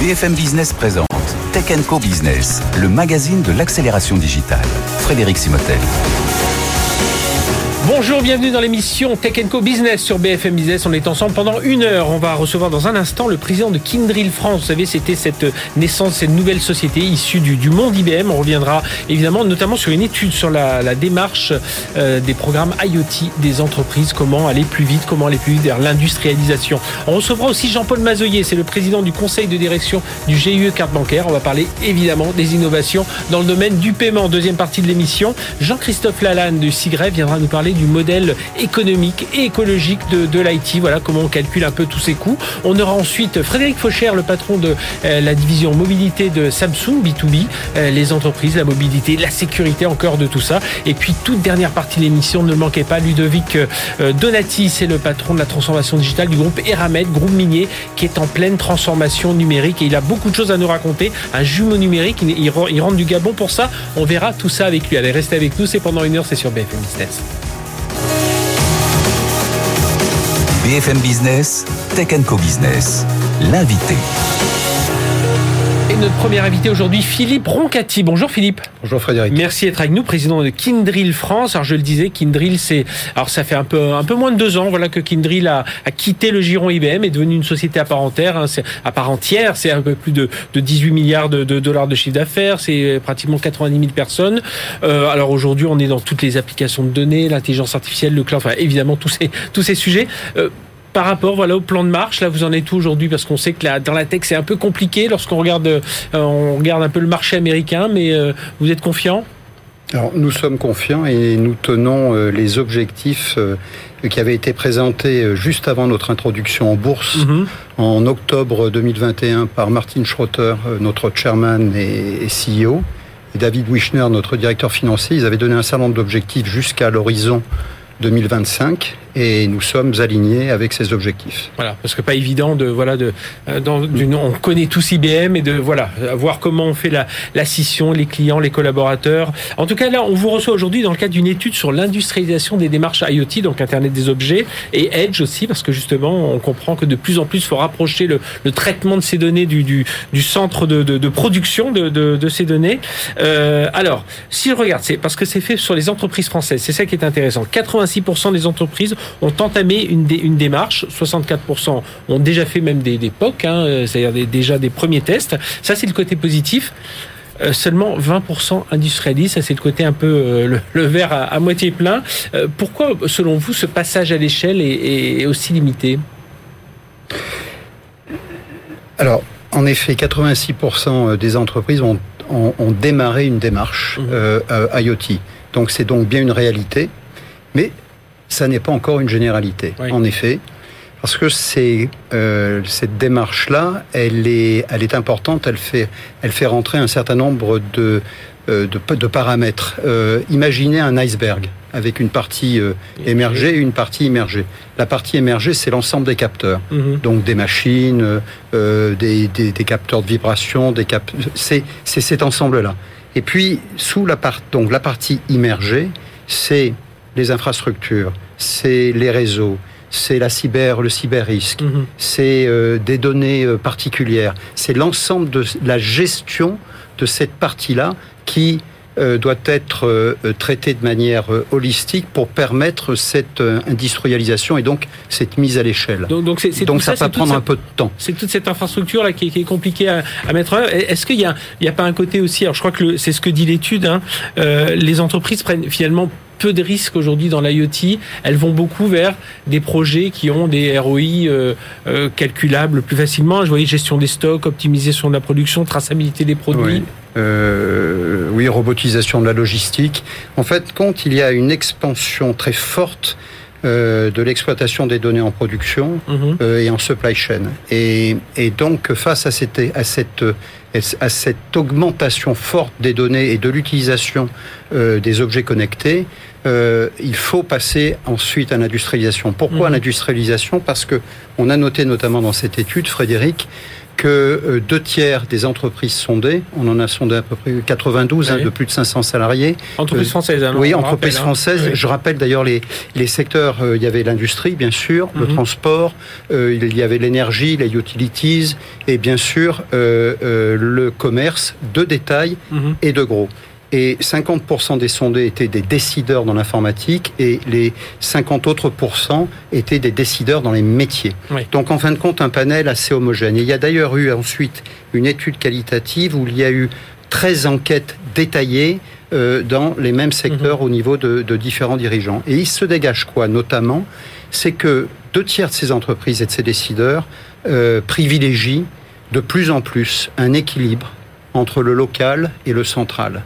BFM Business présente Tech Co Business, le magazine de l'accélération digitale. Frédéric Simotel. Bonjour, bienvenue dans l'émission Tech Co Business sur BFM Business. On est ensemble pendant une heure. On va recevoir dans un instant le président de Kindrill France. Vous savez, c'était cette naissance, cette nouvelle société issue du, monde IBM. On reviendra évidemment notamment sur une étude sur la, démarche euh, des programmes IoT des entreprises. Comment aller plus vite, comment aller plus vite vers l'industrialisation. On recevra aussi Jean-Paul Mazoyer, c'est le président du conseil de direction du GIE Carte Bancaire. On va parler évidemment des innovations dans le domaine du paiement. Deuxième partie de l'émission. Jean-Christophe Lalanne de Sigret viendra nous parler du modèle économique et écologique de, de l'IT. Voilà comment on calcule un peu tous ces coûts. On aura ensuite Frédéric Faucher, le patron de euh, la division mobilité de Samsung B2B, euh, les entreprises, la mobilité, la sécurité, encore de tout ça. Et puis toute dernière partie de l'émission, ne manquez pas, Ludovic euh, Donati, c'est le patron de la transformation digitale du groupe Eramet, groupe minier, qui est en pleine transformation numérique et il a beaucoup de choses à nous raconter. Un jumeau numérique, il, rentre du Gabon pour ça. On verra tout ça avec lui. Allez, restez avec nous, c'est pendant une heure, c'est sur BFM Business. BFM Business, Tech Co Business, l'invité. Et notre premier invité aujourd'hui, Philippe Roncati. Bonjour Philippe. Bonjour Frédéric. Merci d'être avec nous, président de Kindrill France. Alors je le disais, Kindrill, c'est alors ça fait un peu un peu moins de deux ans, voilà que Kindrill a, a quitté le giron IBM, est devenu une société à part entière. Hein, c'est à part entière, c'est un peu plus de, de 18 milliards de, de dollars de chiffre d'affaires, c'est pratiquement 90 000 personnes. Euh, alors aujourd'hui, on est dans toutes les applications de données, l'intelligence artificielle, le cloud, enfin évidemment tous ces tous ces sujets. Euh, par rapport voilà au plan de marche là vous en êtes où aujourd'hui? Parce qu'on sait que là, dans la tech c'est un peu compliqué lorsqu'on regarde euh, on regarde un peu le marché américain mais euh, vous êtes confiant? Alors, nous sommes confiants et nous tenons euh, les objectifs qui avaient été présentés juste avant notre introduction en bourse mhm. en octobre 2021 par Martin Schroeter, notre chairman et CEO, et David Wischner, notre directeur financier. Ils avaient donné un certain nombre d'objectifs jusqu'à l'horizon 2025 et nous sommes alignés avec ces objectifs. Voilà, parce que pas évident de voilà de euh, dans, on connaît tous IBM et de voilà voir comment on fait la, la scission, les clients, les collaborateurs. En tout cas là, on vous reçoit aujourd'hui dans le cadre d'une étude sur l'industrialisation des démarches IoT, donc Internet des objets et Edge aussi, parce que justement on comprend que de plus en plus il faut rapprocher le, le, traitement de ces données du, du, du centre de, de, de, production de, de, ces données. Euh, alors, si je regarde, c'est parce que c'est fait sur les entreprises françaises, c'est ça qui est intéressant. 86% des entreprises ont entamé une, une démarche. 64% ont déjà fait même des, des POC, hein, euh, c'est-à-dire déjà des premiers tests. Ça, c'est le côté positif. Euh, seulement 20% industrialisent, ça c'est le côté un peu euh, le, verre à, moitié plein. pourquoi, selon vous, ce passage à l'échelle est, aussi limité? Alors, en effet, 86% des entreprises ont, ont, démarré une démarche mmh. IoT. Donc c'est donc bien une réalité. Mais ça n'est pas encore une généralité, en effet. Parce que c'est euh, cette démarche-là, elle est, elle est importante. Elle fait, elle fait rentrer un certain nombre de euh, de, de, paramètres. Euh, imaginez un iceberg avec une partie euh, émergée et une partie immergée. La partie émergée, c'est l'ensemble des capteurs, mhm. donc des machines, euh, des, des, des, capteurs de vibration, des cap... c'est cet ensemble-là. Et puis sous la part, donc la partie immergée, c'est les infrastructures, c'est les réseaux, c'est la cyber, le cyber-risque, mhm. c'est euh, des données euh, particulières, c'est l'ensemble de la gestion de cette partie-là qui euh, doit être traitée de manière holistique pour permettre cette industrialisation et donc cette mise à l'échelle. Donc, donc, donc ça, va prendre un peu de temps. C'est toute cette infrastructure là qui, est compliquée à, mettre en œuvre. Est-ce qu'il y a, il a pas un côté aussi Alors je crois que c'est ce que dit l'étude. Hein, les entreprises prennent finalement peu de risques aujourd'hui dans l'IoT. Elles vont beaucoup vers des projets qui ont des ROI euh, euh, calculables plus facilement. Je voyais gestion des stocks, optimisation de la production, traçabilité des produits. Oui. Euh, oui, robotisation de la logistique. En fait, quand il y a une expansion très forte euh, de l'exploitation des données en production mhm. euh, et en supply chain. Et, et donc, face à cette, à cette, à cette augmentation forte des données et de l'utilisation euh, des objets connectés, euh, il faut passer ensuite à l'industrialisation. Pourquoi mmh. l'industrialisation? Parce que on a noté notamment dans cette étude, Frédéric, que euh, deux tiers des entreprises sondées, on en a sondé à peu près 92, hein, de plus de 500 salariés. Entreprises françaises, hein, Oui, entreprises hein. françaises. Je rappelle d'ailleurs les, les secteurs, euh, il y avait l'industrie, bien sûr, le mhm. transport, euh, il y avait l'énergie, les utilities, et bien sûr le commerce de détail mhm. et de gros et 50% des sondés étaient des décideurs dans l'informatique et les 50 autres pourcents étaient des décideurs dans les métiers. Donc en fin de compte, un panel assez homogène. il y a d'ailleurs eu ensuite une étude qualitative où il y a eu 13 enquêtes détaillées euh, dans les mêmes secteurs mhm. au niveau de, de, différents dirigeants. Et il se dégage quoi notamment C'est que deux tiers de ces entreprises et de ces décideurs euh, privilégient de plus en plus un équilibre entre le local et le central.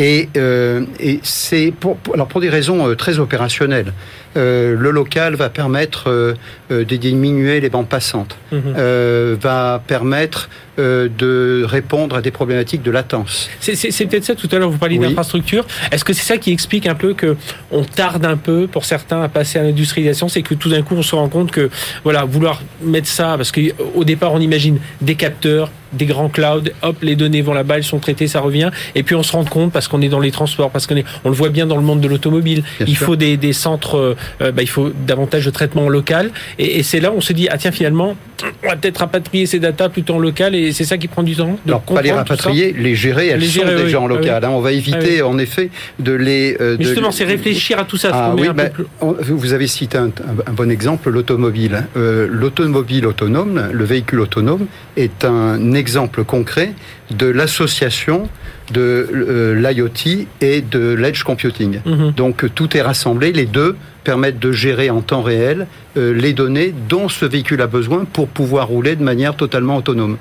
Et, euh, et c'est pour, alors pour des raisons euh, très opérationnelles. Euh, le local va permettre euh, euh, de diminuer les bandes passantes, mhm. va permettre de répondre à des problématiques de latence. C'est peut-être ça tout à l'heure, vous parliez d'infrastructure. Est-ce que c'est ça qui explique un peu que on tarde un peu pour certains à passer à l'industrialisation? C'est que tout d'un coup on se rend compte que voilà vouloir mettre ça, parce qu'au départ on imagine des capteurs, des grands clouds, hop, les données vont là-bas, elles sont traitées, ça revient. Et puis on se rend compte, parce qu'on est dans les transports, parce qu'on est, on le voit bien dans le monde de l'automobile, il faut des, des centres euh, bah, il faut davantage de traitement local. Et, c'est là où on se dit, ah tiens, finalement, on va peut-être rapatrier ces datas plutôt en local, et c'est ça qui prend du temps. De Alors, pas les rapatrier, les gérer, elles sont déjà en local. Hein. on va éviter, en effet, de les... Euh, justement, c'est réfléchir à tout ça. Ah, oui, ben, vous avez cité un, bon exemple, l'automobile. Euh, l'automobile autonome, le véhicule autonome, est un exemple concret de l'association de euh, l'IoT et de l'edge computing. Mhm. Donc tout est rassemblé, les deux permettent de gérer en temps réel euh, les données dont ce véhicule a besoin pour pouvoir rouler de manière totalement autonome.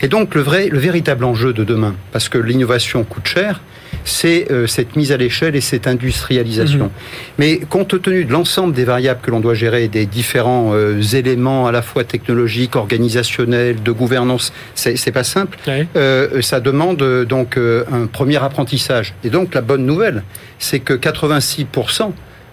Et donc le vrai, le véritable enjeu de demain, parce que l'innovation coûte cher, c'est euh, cette mise à l'échelle et cette industrialisation. Mhm. Mais compte tenu de l'ensemble des variables que l'on doit gérer, des différents euh, éléments à la fois technologiques, organisationnels, de gouvernance, c'est pas simple. Euh, ça demande donc un premier apprentissage. Et donc la bonne nouvelle, c'est que 86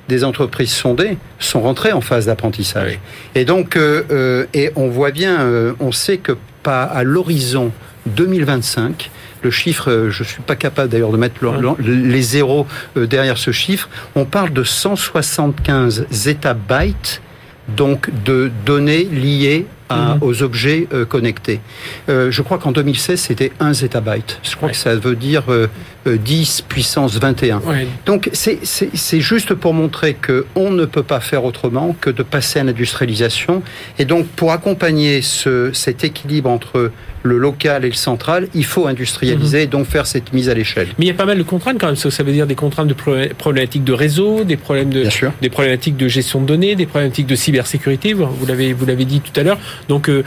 des entreprises sondées sont rentrées en phase d'apprentissage. Et donc, et on voit bien, on sait que pas à l'horizon 2025, le chiffre, euh, je ne suis pas capable d'ailleurs de mettre les zéros euh, derrière ce chiffre. On parle de 175 zettabytes donc de données liées mhm. aux objets euh, connectés. je crois qu'en 2016, c'était 1 zettabyte. Je crois que ça veut dire 10 puissance 21. Donc c'est juste pour montrer qu'on ne peut pas faire autrement que de passer à l'industrialisation. Et donc pour accompagner ce, cet équilibre entre le local et le central, il faut industrialiser et donc faire cette mise à l'échelle. Mais il y a pas mal de contraintes quand même. Ça veut dire des contraintes de problématiques de réseau, des problèmes de, des problématiques de gestion de données, des problématiques de cybersécurité. Vous l'avez, vous l'avez dit tout à l'heure. Donc euh,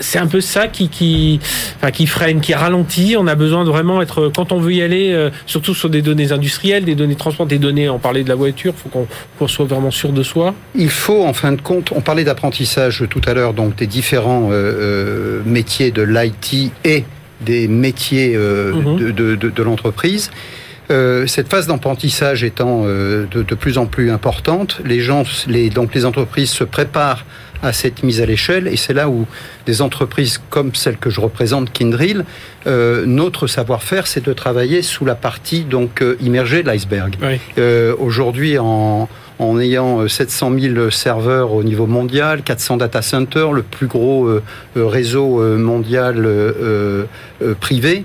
c'est un peu ça qui, qui, enfin, qui freine, qui ralentit. On a besoin de vraiment être, quand on veut y aller, euh, surtout sur des données industrielles, des données de transport, des données. On parlait de la voiture. Il faut qu'on soit vraiment sûr de soi. Il faut, en fin de compte, on parlait d'apprentissage tout à l'heure, donc des différents euh, métiers de l'IT et des métiers euh, mhm. de, l'entreprise. Euh, cette phase d'apprentissage étant euh, de, plus en plus importante, les gens, les, donc les entreprises se préparent à cette mise à l'échelle et c'est là où des entreprises comme celle que je représente, Kindrill, notre savoir-faire, c'est de travailler sous la partie donc immergée de l'iceberg. Aujourd'hui, en en ayant 700 euh, 000 serveurs au niveau mondial, 400 data centers, le plus gros euh, euh, réseau mondial privé.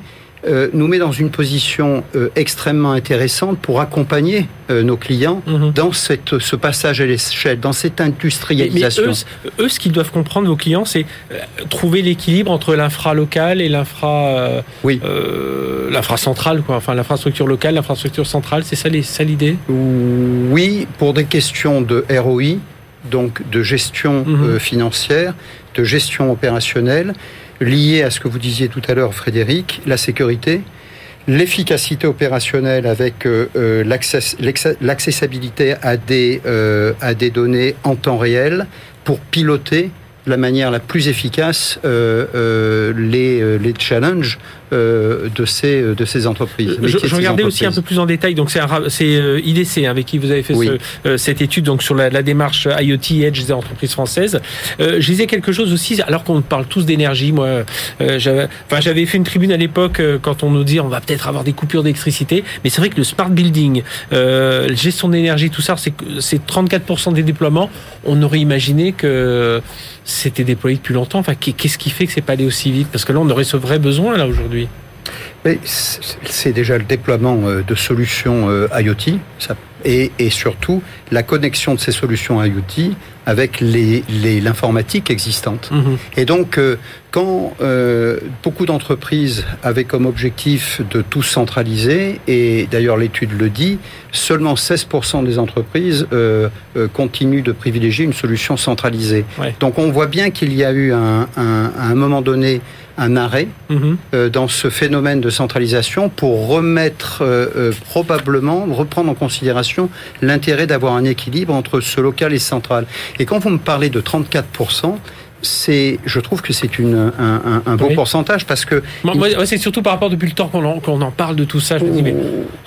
Nous met dans une position extrêmement intéressante pour accompagner nos clients mhm. dans cette, ce passage à l'échelle, dans cette industrialisation. eux, ce qu'ils doivent comprendre, vos clients, c'est trouver l'équilibre entre l'infra local et l'infra oui. l'infra centrale, quoi. Enfin, l'infrastructure locale, l'infrastructure centrale, c'est ça l'idée? Oui, pour des questions de ROI, donc de gestion mhm. euh, financière, de gestion opérationnelle, liées à ce que vous disiez tout à l'heure, Frédéric, la sécurité, l'efficacité opérationnelle avec euh, euh, l'accessibilité à, des, à des données en temps réel pour piloter la manière la plus efficace les challenges de ces de ces entreprises. Je, je regardais aussi un peu plus en détail. Donc c'est IDC hein, avec qui vous avez fait ce, cette étude donc sur la, la, démarche IoT Edge des entreprises françaises. je disais quelque chose aussi alors qu'on parle tous d'énergie. Moi, j'avais enfin, j'avais fait une tribune à l'époque quand on nous dit on va peut-être avoir des coupures d'électricité, mais c'est vrai que le smart building, gestion d'énergie, tout ça, c'est c'est 34% des déploiements. On aurait imaginé que c'était déployé depuis longtemps. Enfin, qu'est-ce qui fait que c'est pas allé aussi vite? Parce que là, on aurait ce vrai besoin là aujourd'hui. C'est déjà le déploiement euh, de solutions euh, IoT et, surtout la connexion de ces solutions IoT avec l'informatique les, existante. Mhm. Et donc, euh, quand beaucoup d'entreprises avaient comme objectif de tout centraliser, et d'ailleurs l'étude le dit, seulement 16% des entreprises continuent de privilégier une solution centralisée. Donc on voit bien qu'il y a eu un, un, à un moment donné un arrêt mhm. euh, dans ce phénomène de centralisation pour remettre euh, euh, probablement, reprendre en considération l'intérêt d'avoir un équilibre entre ce local et central. Et quand vous me parlez de 34%, c'est, je trouve que c'est une, un, un, bon pourcentage parce que. Moi, c'est surtout par rapport depuis le temps qu'on en, qu'on en parle de tout ça. Je me dis, mais.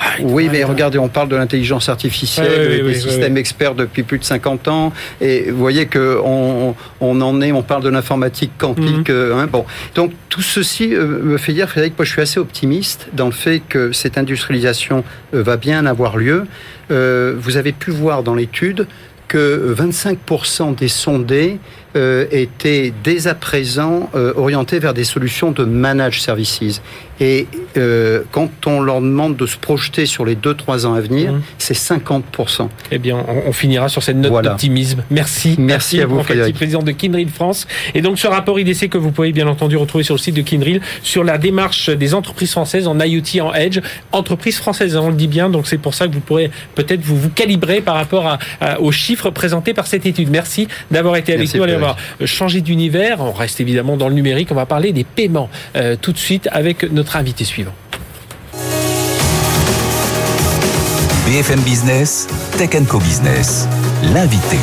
Ah, oui, mais regardez, on parle de l'intelligence artificielle, des systèmes experts depuis plus de 50 ans, et vous voyez que on, on en est, on parle de l'informatique quantique. Mhm. Euh, hein, bon, donc tout ceci euh, me fait dire, Frédéric, moi je suis assez optimiste dans le fait que cette industrialisation euh, va bien avoir lieu. vous avez pu voir dans l'étude que 25% des sondés euh, étaient dès à présent euh, orientés vers des solutions de managed services. Et euh, quand on leur demande de se projeter sur les 2-3 ans à venir, mmh. c'est 50%. Eh bien, on, finira sur cette note d'optimisme. Merci. Merci, à vous, Frédéric. président de Kindrill France. Et donc, ce rapport IDC que vous pouvez bien entendu retrouver sur le site de Kindrill sur la démarche des entreprises françaises en IoT, en Edge. Entreprises françaises, on le dit bien. Donc, c'est pour ça que vous pourrez peut-être vous, vous calibrer par rapport à, aux chiffres présentés par cette étude. Merci d'avoir été avec nous. Allez, on va changer d'univers. On reste évidemment dans le numérique. On va parler des paiements euh, tout de suite avec notre notre invité suivant. BFM Business, Tech Co Business, l'invité.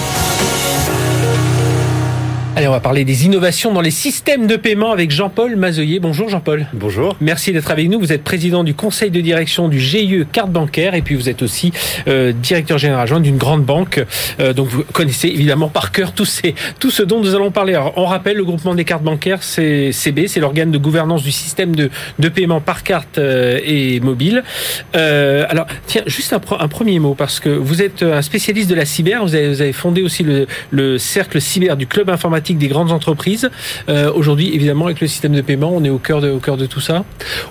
Allez, on va parler des innovations dans les systèmes de paiement avec Jean-Paul Mazoyer. Bonjour Jean-Paul. Bonjour. Merci d'être avec nous. Vous êtes président du conseil de direction du GIE Carte Bancaire et puis vous êtes aussi euh, directeur général adjoint d'une grande banque. Euh, donc vous connaissez évidemment par cœur tout, ces, tout ce dont nous allons parler. Alors, on rappelle, le groupement des cartes bancaires, c'est CB, c'est l'organe de gouvernance du système de, de paiement par carte euh, et mobile. alors, tiens, juste un, un, premier mot parce que vous êtes un spécialiste de la cyber. Vous avez, vous avez fondé aussi le, le cercle cyber du club informatique des grandes entreprises. Euh, aujourd'hui, évidemment, avec le système de paiement, on est au cœur de, au cœur de tout ça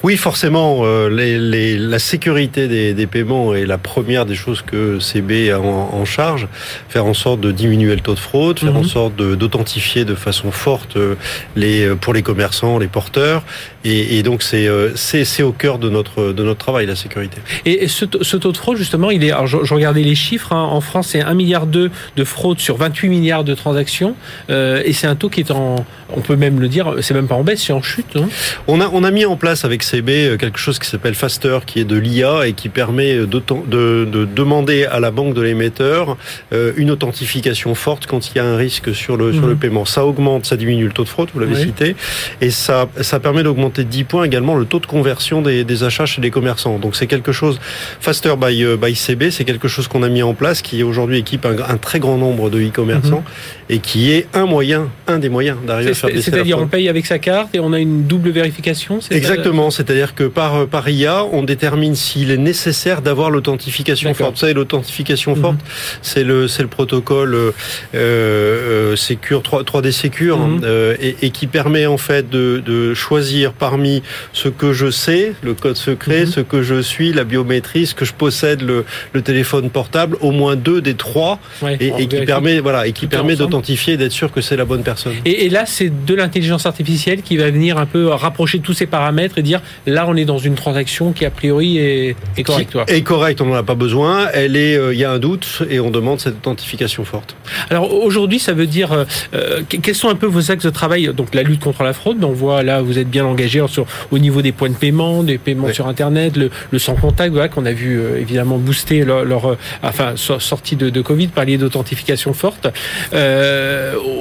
Oui, forcément. Euh, les, la sécurité des, paiements est la première des choses que CB a en, charge. Faire en sorte de diminuer le taux de fraude, faire en mhm. sorte d'authentifier de, façon forte euh, les, pour les commerçants, les porteurs. Et, donc, c'est c'est au cœur de notre, de notre travail, la sécurité. Et ce, taux de fraude, justement, il est. Alors, je, regardais les chiffres. Hein. en France, c'est 1,2 milliard de fraude sur 28 milliards de transactions. Euh, et c'est un taux qui est en, on peut même le dire, c'est même pas en baisse, c'est en chute. Non? On a on a mis en place avec CB euh, quelque chose qui s'appelle Faster, qui est de l'IA et qui permet de, de, de, demander à la banque de l'émetteur euh, une authentification forte quand il y a un risque sur le sur le mhm. paiement. Ça augmente, ça diminue le taux de fraude, vous l'avez cité, et ça ça permet d'augmenter de 10 points également le taux de conversion des, des achats chez les commerçants. Donc c'est quelque chose Faster by by CB, c'est quelque chose qu'on a mis en place qui aujourd'hui équipe un, un, très grand nombre de e-commerçants mhm. et qui est un moyen un des moyens d'arriver à faire C'est-à-dire on paye avec sa carte et on a une double vérification Exactement, c'est-à-dire que par, par IA, on détermine s'il est nécessaire d'avoir l'authentification forte. Vous savez, l'authentification mhm. forte, c'est le, le protocole euh, euh, Secure, 3, d Secure, mhm. euh, et, qui permet en fait de, de, choisir parmi ce que je sais, le code secret, mhm. ce que je suis, la biométrie, ce que je possède, le, le téléphone portable, au moins deux des trois, et, qui permet, voilà, et qui permet d'authentifier, d'être sûr que c'est la bonne personne. Et, là, c'est de l'intelligence artificielle qui va venir un peu rapprocher tous ces paramètres et dire là, on est dans une transaction qui a priori est, est correcte. Est correcte, on n'en a pas besoin. Elle est, euh, il y a un doute et on demande cette authentification forte. Alors aujourd'hui, ça veut dire euh, euh, quels sont un peu vos axes de travail? Donc la lutte contre la fraude. On voit là, vous êtes bien engagé sur au niveau des points de paiement, des paiements sur Internet, le, le sans contact, voilà, qu'on a vu évidemment booster leur, leur enfin sortie de, de Covid par lié d'authentification forte.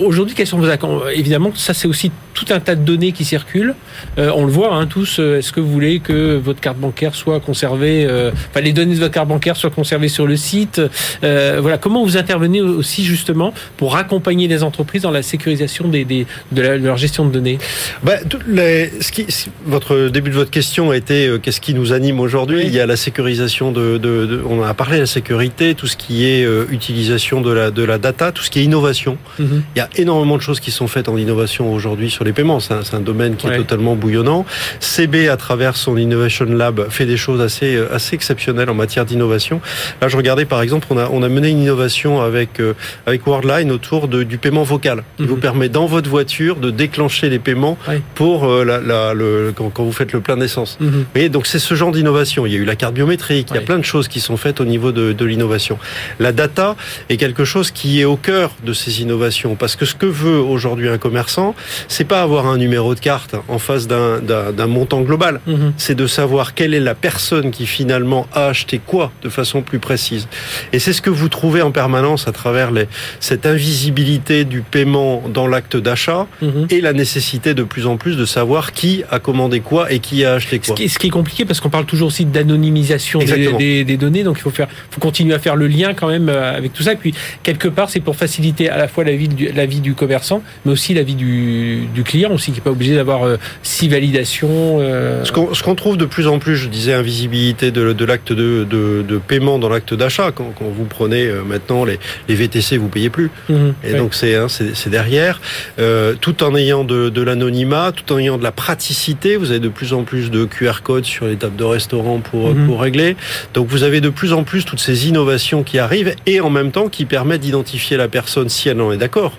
aujourd'hui, quelles sont vos Évidemment, ça c'est aussi tout un tas de données qui circulent. Euh, on le voit hein, tous. Euh, est-ce que vous voulez que votre carte bancaire soit conservée, euh, enfin les données de votre carte bancaire soient conservées sur le site Voilà, comment vous intervenez aussi justement pour accompagner les entreprises dans la sécurisation des, des de, leur gestion de données? Bah, les, ce qui, Votre début de votre question a été qu'est-ce qui nous anime aujourd'hui? Il y a la sécurisation de, de, de, On a parlé de la sécurité, tout ce qui est utilisation de la de la data, tout ce qui est innovation. Mhm. Il y a énormément de choses qui sont faites en innovation aujourd'hui sur les paiements. C'est un, domaine qui est totalement bouillonnant. CB, à travers son Innovation Lab, fait des choses assez, euh, assez exceptionnelles en matière d'innovation. Là, je regardais, par exemple, on a, on a mené une innovation avec, euh, avec Worldline autour de, du paiement vocal. Il vous mhm. permet, dans votre voiture, de déclencher les paiements pour euh, la, la, le, quand, quand, vous faites le plein d'essence. Mhm. Et donc, c'est ce genre d'innovation. Il y a eu la carte biométrique, il y a plein de choses qui sont faites au niveau de, de l'innovation. La data est quelque chose qui est au cœur de ces innovations, parce que ce que veut aujourd'hui un commerçant, c'est pas avoir un numéro de carte en face d'un montant global. Mhm. C'est de savoir quelle est la personne qui finalement a acheté quoi de façon plus précise. Et c'est ce que vous trouvez en permanence à travers les, cette invisibilité du paiement dans l'acte d'achat mhm. et la nécessité de plus en plus de savoir qui a commandé quoi et qui a acheté quoi. Ce qui, est, compliqué parce qu'on parle toujours aussi d'anonymisation des, des, données, donc il faut faire, faut continuer à faire le lien quand même euh, avec tout ça. Et puis quelque part, c'est pour faciliter à la fois la vie du, la vie du commerçant, mais aussi la vie du, du client aussi, qui n'est pas obligé d'avoir euh, six validations. Euh. Ce qu'on trouve de plus en plus, je disais, invisibilité de, de l'acte de, de, de, paiement dans l'acte d'achat. Quand, quand, vous prenez euh, maintenant les, les, VTC, vous payez plus. Mhm, et donc c'est hein, derrière, tout en ayant de, l'anonymat, tout en ayant de la praticité. Vous avez de plus en plus de QR codes sur les tables de restaurant pour, mhm. pour régler. Donc vous avez de plus en plus toutes ces innovations qui arrivent et en même temps qui permettent d'identifier la personne si elle en est d'accord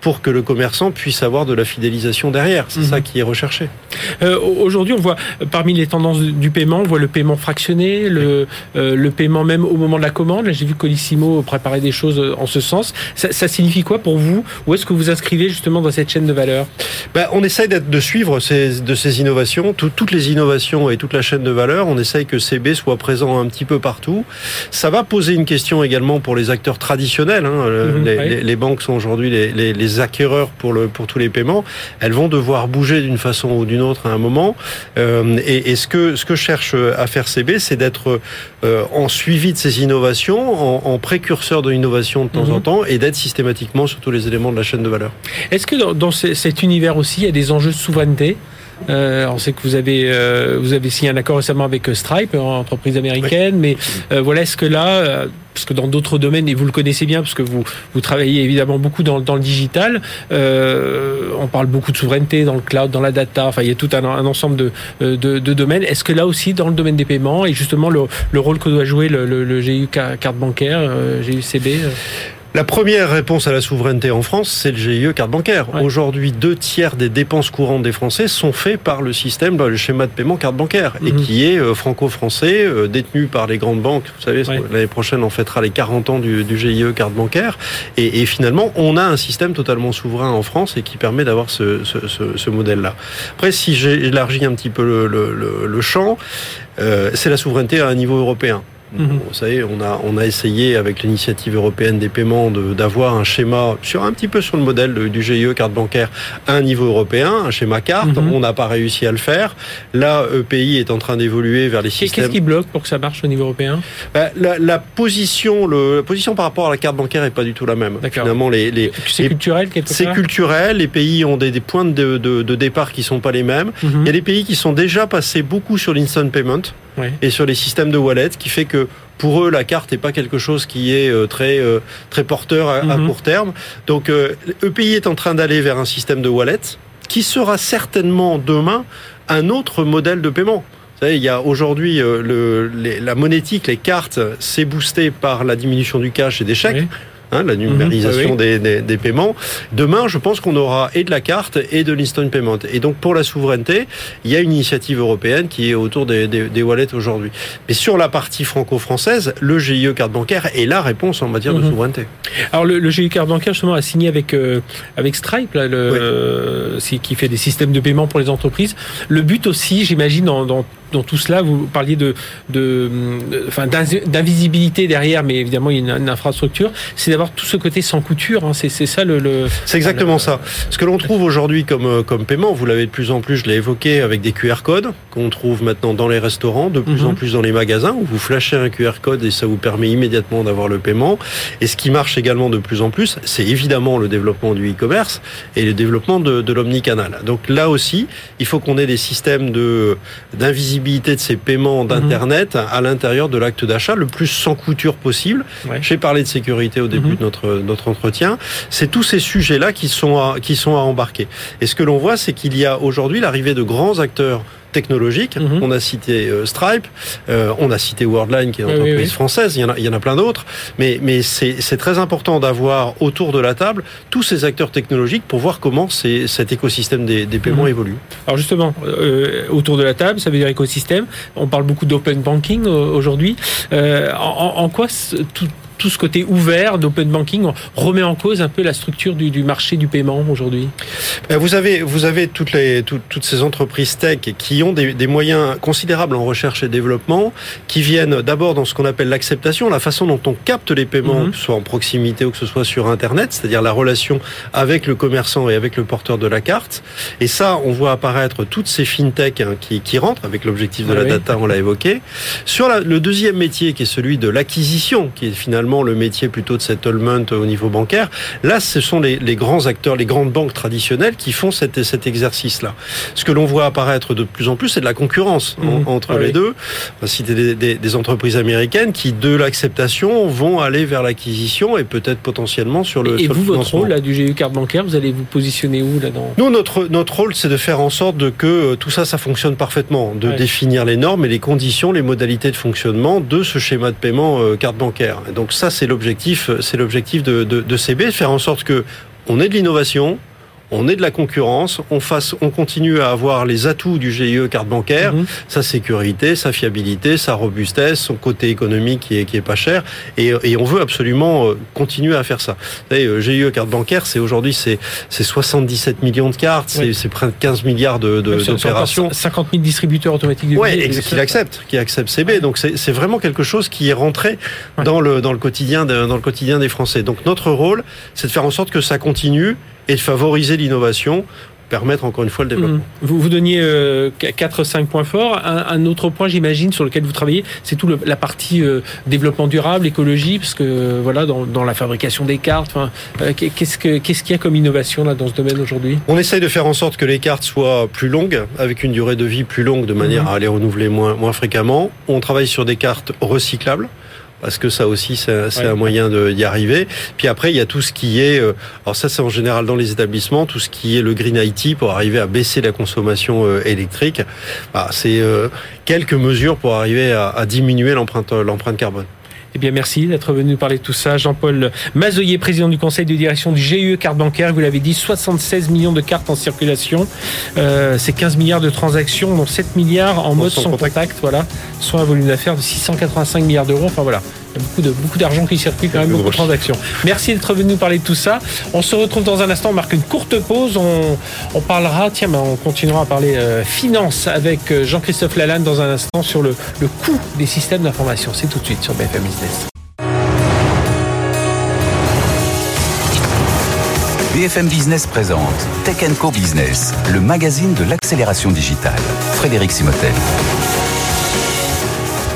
pour que le commerçant puisse avoir de la fidélisation derrière. C'est ça mhm. qui est recherché. Euh, Aujourd'hui, on voit parmi les tendances du paiement, on voit le paiement fractionné, le, euh, le paiement même au moment de la commande. Là, j'ai vu Colissimo préparer des choses en ce sens. Ça, ça signifie quoi pour vous Où est-ce que vous inscrivez justement dans cette chaîne de valeur ben, On essaye de suivre ces, de ces innovations, toutes les innovations et toute la chaîne de valeur. On essaye que CB soit présent un petit peu partout. Ça va poser une question également pour les acteurs traditionnels. Hein. Mhm, les, les, banques sont aujourd'hui les, les, les acquéreurs pour, le, pour tous les paiements, elles vont devoir bouger d'une façon ou d'une autre à un moment. Euh, et, et, ce que ce que cherche à faire CB, c'est d'être euh, en suivi de ces innovations, en, en précurseur de l'innovation de temps en mhm. temps, et d'être systématiquement sur tous les éléments de la chaîne de valeur. Est-ce que dans, dans cet univers aussi, il y a des enjeux de souveraineté? Euh, on sait que vous avez euh, vous avez signé un accord récemment avec Stripe, entreprise américaine, mais euh, voilà, est-ce que là, parce que dans d'autres domaines, et vous le connaissez bien, parce que vous vous travaillez évidemment beaucoup dans, dans le digital, on parle beaucoup de souveraineté dans le cloud, dans la data, enfin il y a tout un, un ensemble de, de, de domaines. Est-ce que là aussi, dans le domaine des paiements, et justement le, le rôle que doit jouer le, le, le GU carte bancaire, GUCB la première réponse à la souveraineté en France, c'est le GIE carte bancaire. Aujourd'hui, deux tiers des dépenses courantes des Français sont faits par le système, le schéma de paiement carte bancaire, et mhm. qui est euh, franco-français, euh, détenu par les grandes banques. Vous savez, l'année prochaine, on fêtera les 40 ans du, GIE carte bancaire. Et, finalement, on a un système totalement souverain en France et qui permet d'avoir ce, modèle-là. Après, si j'élargis un petit peu le, champ, euh, c'est la souveraineté à un niveau européen. Mhm. Vous savez, on a, on a essayé avec l'initiative européenne des paiements d'avoir un schéma sur un petit peu sur le modèle du GIE carte bancaire à un niveau européen, un schéma carte. Mhm. On n'a pas réussi à le faire. Là, EPI est en train d'évoluer vers les systèmes. Qu'est-ce qui bloque pour que ça marche au niveau européen? Ben, la, position, le, la position par rapport à la carte bancaire est pas du tout la même. Finalement, les, les c'est culturel C'est culturel. Les pays ont des, des points de, départ qui sont pas les mêmes. Mhm. Il y a des pays qui sont déjà passés beaucoup sur l'instant payment et sur les systèmes de wallet, qui fait que pour eux, la carte n'est pas quelque chose qui est euh, très euh, très porteur à, mhm. court terme. Donc, EPI euh, e est en train d'aller vers un système de wallet qui sera certainement demain un autre modèle de paiement. Vous savez, il y a aujourd'hui la monétique, les cartes, c'est boosté par la diminution du cash et des chèques. Hein, la numérisation mhm. des, des, paiements. Demain, je pense qu'on aura et de la carte et de l'instant payment. Et donc, pour la souveraineté, il y a une initiative européenne qui est autour des, des wallets aujourd'hui. Mais sur la partie franco-française, le GIE carte bancaire est la réponse en matière de mhm. souveraineté. Alors, le, le, GIE carte bancaire, justement, a signé avec, euh, avec Stripe, le, qui fait des systèmes de paiement pour les entreprises. Le but aussi, j'imagine, dans, dans dans tout cela, vous parliez de, de, enfin, d'invisibilité derrière, mais évidemment il y a une, infrastructure, c'est d'avoir tout ce côté sans couture. Hein. c'est ça le. le c'est exactement ça. Ce que l'on trouve aujourd'hui comme euh, comme paiement, vous l'avez de plus en plus, je l'ai évoqué avec des QR codes qu'on trouve maintenant dans les restaurants, de plus en mhm. plus dans les magasins où vous flashez un QR code et ça vous permet immédiatement d'avoir le paiement. Et ce qui marche également de plus en plus, c'est évidemment le développement du e-commerce et le développement de, de l'omnicanal. Donc là aussi, il faut qu'on ait des systèmes de d'invisibilité de ces paiements mhm. d'internet à l'intérieur de l'acte d'achat le plus sans couture possible. J'ai parlé de sécurité au début mhm. de notre notre entretien. C'est tous ces sujets-là qui sont à, qui sont à embarquer. Et ce que l'on voit, c'est qu'il y a aujourd'hui l'arrivée de grands acteurs technologiques. Mhm. On a cité euh, Stripe, euh, on a cité Worldline qui est une entreprise française, il y en a, il y en a plein d'autres. Mais, mais c'est très important d'avoir autour de la table tous ces acteurs technologiques pour voir comment cet écosystème des, des paiements mhm. évolue. Alors justement, euh, autour de la table, ça veut dire écosystème. On parle beaucoup d'open banking aujourd'hui. en, en, quoi tout tout ce côté ouvert d'open banking remet en cause un peu la structure du, du marché du paiement aujourd'hui? Ben, Vous avez, vous avez toutes, les, toutes ces entreprises tech qui ont des, des, moyens considérables en recherche et développement, qui viennent d'abord dans ce qu'on appelle l'acceptation, la façon dont on capte les paiements, mhm. que ce soit en proximité ou que ce soit sur Internet, c'est-à-dire la relation avec le commerçant et avec le porteur de la carte. Et ça, on voit apparaître toutes ces fintech hein, qui, qui rentrent avec l'objectif de la data, on l'a évoqué. Sur la, le deuxième métier qui est celui de l'acquisition, qui est finalement le métier plutôt de settlement au niveau bancaire. Là, ce sont les, grands acteurs, les grandes banques traditionnelles qui font cet, cet exercice-là. Ce que l'on voit apparaître de plus en plus, c'est de la concurrence mmh. entre ah les deux. On va citer des, entreprises américaines qui, de l'acceptation, vont aller vers l'acquisition et peut-être potentiellement sur le. Et, sur vous, votre rôle là, du GU carte bancaire, vous allez vous positionner où là-dedans Nous, notre, notre rôle, c'est de faire en sorte de que euh, tout ça, ça fonctionne parfaitement, de définir les normes et les conditions, les modalités de fonctionnement de ce schéma de paiement euh, carte bancaire. Et donc ça, c'est l'objectif, de, de, de faire en sorte que on ait de l'innovation, on est de la concurrence, on fasse, on continue à avoir les atouts du GIE carte bancaire, mhm. sa sécurité, sa fiabilité, sa robustesse, son côté économique qui est, qui est pas cher, et, et on veut absolument euh, continuer à faire ça. Vous savez, euh, GIE carte bancaire, c'est aujourd'hui c'est c'est 77 millions de cartes, c'est près de 15 milliards de d'opérations. 50 000 distributeurs automatiques. De ouais, qui acceptent, qui acceptent CB. Donc c'est vraiment quelque chose qui est rentré dans le dans le quotidien dans le quotidien des Français. Donc notre rôle, c'est de faire en sorte que ça continue et de favoriser l'innovation permettre encore une fois le développement. Mmh. Vous, vous donniez euh, 4-5 points forts. Un, autre point, j'imagine, sur lequel vous travaillez, c'est tout la partie euh, développement durable, écologie, parce que voilà, dans, dans la fabrication des cartes, euh, qu'est-ce que qu'est-ce qu'il y a comme innovation là dans ce domaine aujourd'hui? On essaye de faire en sorte que les cartes soient plus longues, avec une durée de vie plus longue, de manière mmh. à les renouveler moins moins fréquemment. On travaille sur des cartes recyclables parce que ça aussi c'est un moyen d'y arriver. Puis après il y a tout ce qui est, euh, alors ça c'est en général dans les établissements, tout ce qui est le green IT pour arriver à baisser la consommation euh, électrique. Bah, c'est euh, quelques mesures pour arriver à, à diminuer l'empreinte l'empreinte carbone. Eh bien, merci d'être venu parler de tout ça. Jean-Paul Mazoyer, président du conseil de direction du GUE Carte Bancaire. Vous l'avez dit, 76 millions de cartes en circulation. Euh, c'est 15 milliards de transactions, dont 7 milliards en mode sans contact. Voilà. Soit un volume d'affaires de 685 milliards d'euros. Enfin, voilà. Il y a beaucoup de beaucoup d'argent qui circule quand même, beaucoup de transactions. Merci d'être venu nous parler de tout ça. On se retrouve dans un instant, on marque une courte pause. On, on parlera, tiens, ben, on continuera à parler euh, finance avec euh, Jean-Christophe Lalanne dans un instant sur le, le coût des systèmes d'information. C'est tout de suite sur BFM Business. BFM Business présente Tech Co Business, le magazine de l'accélération digitale. Frédéric Simotel.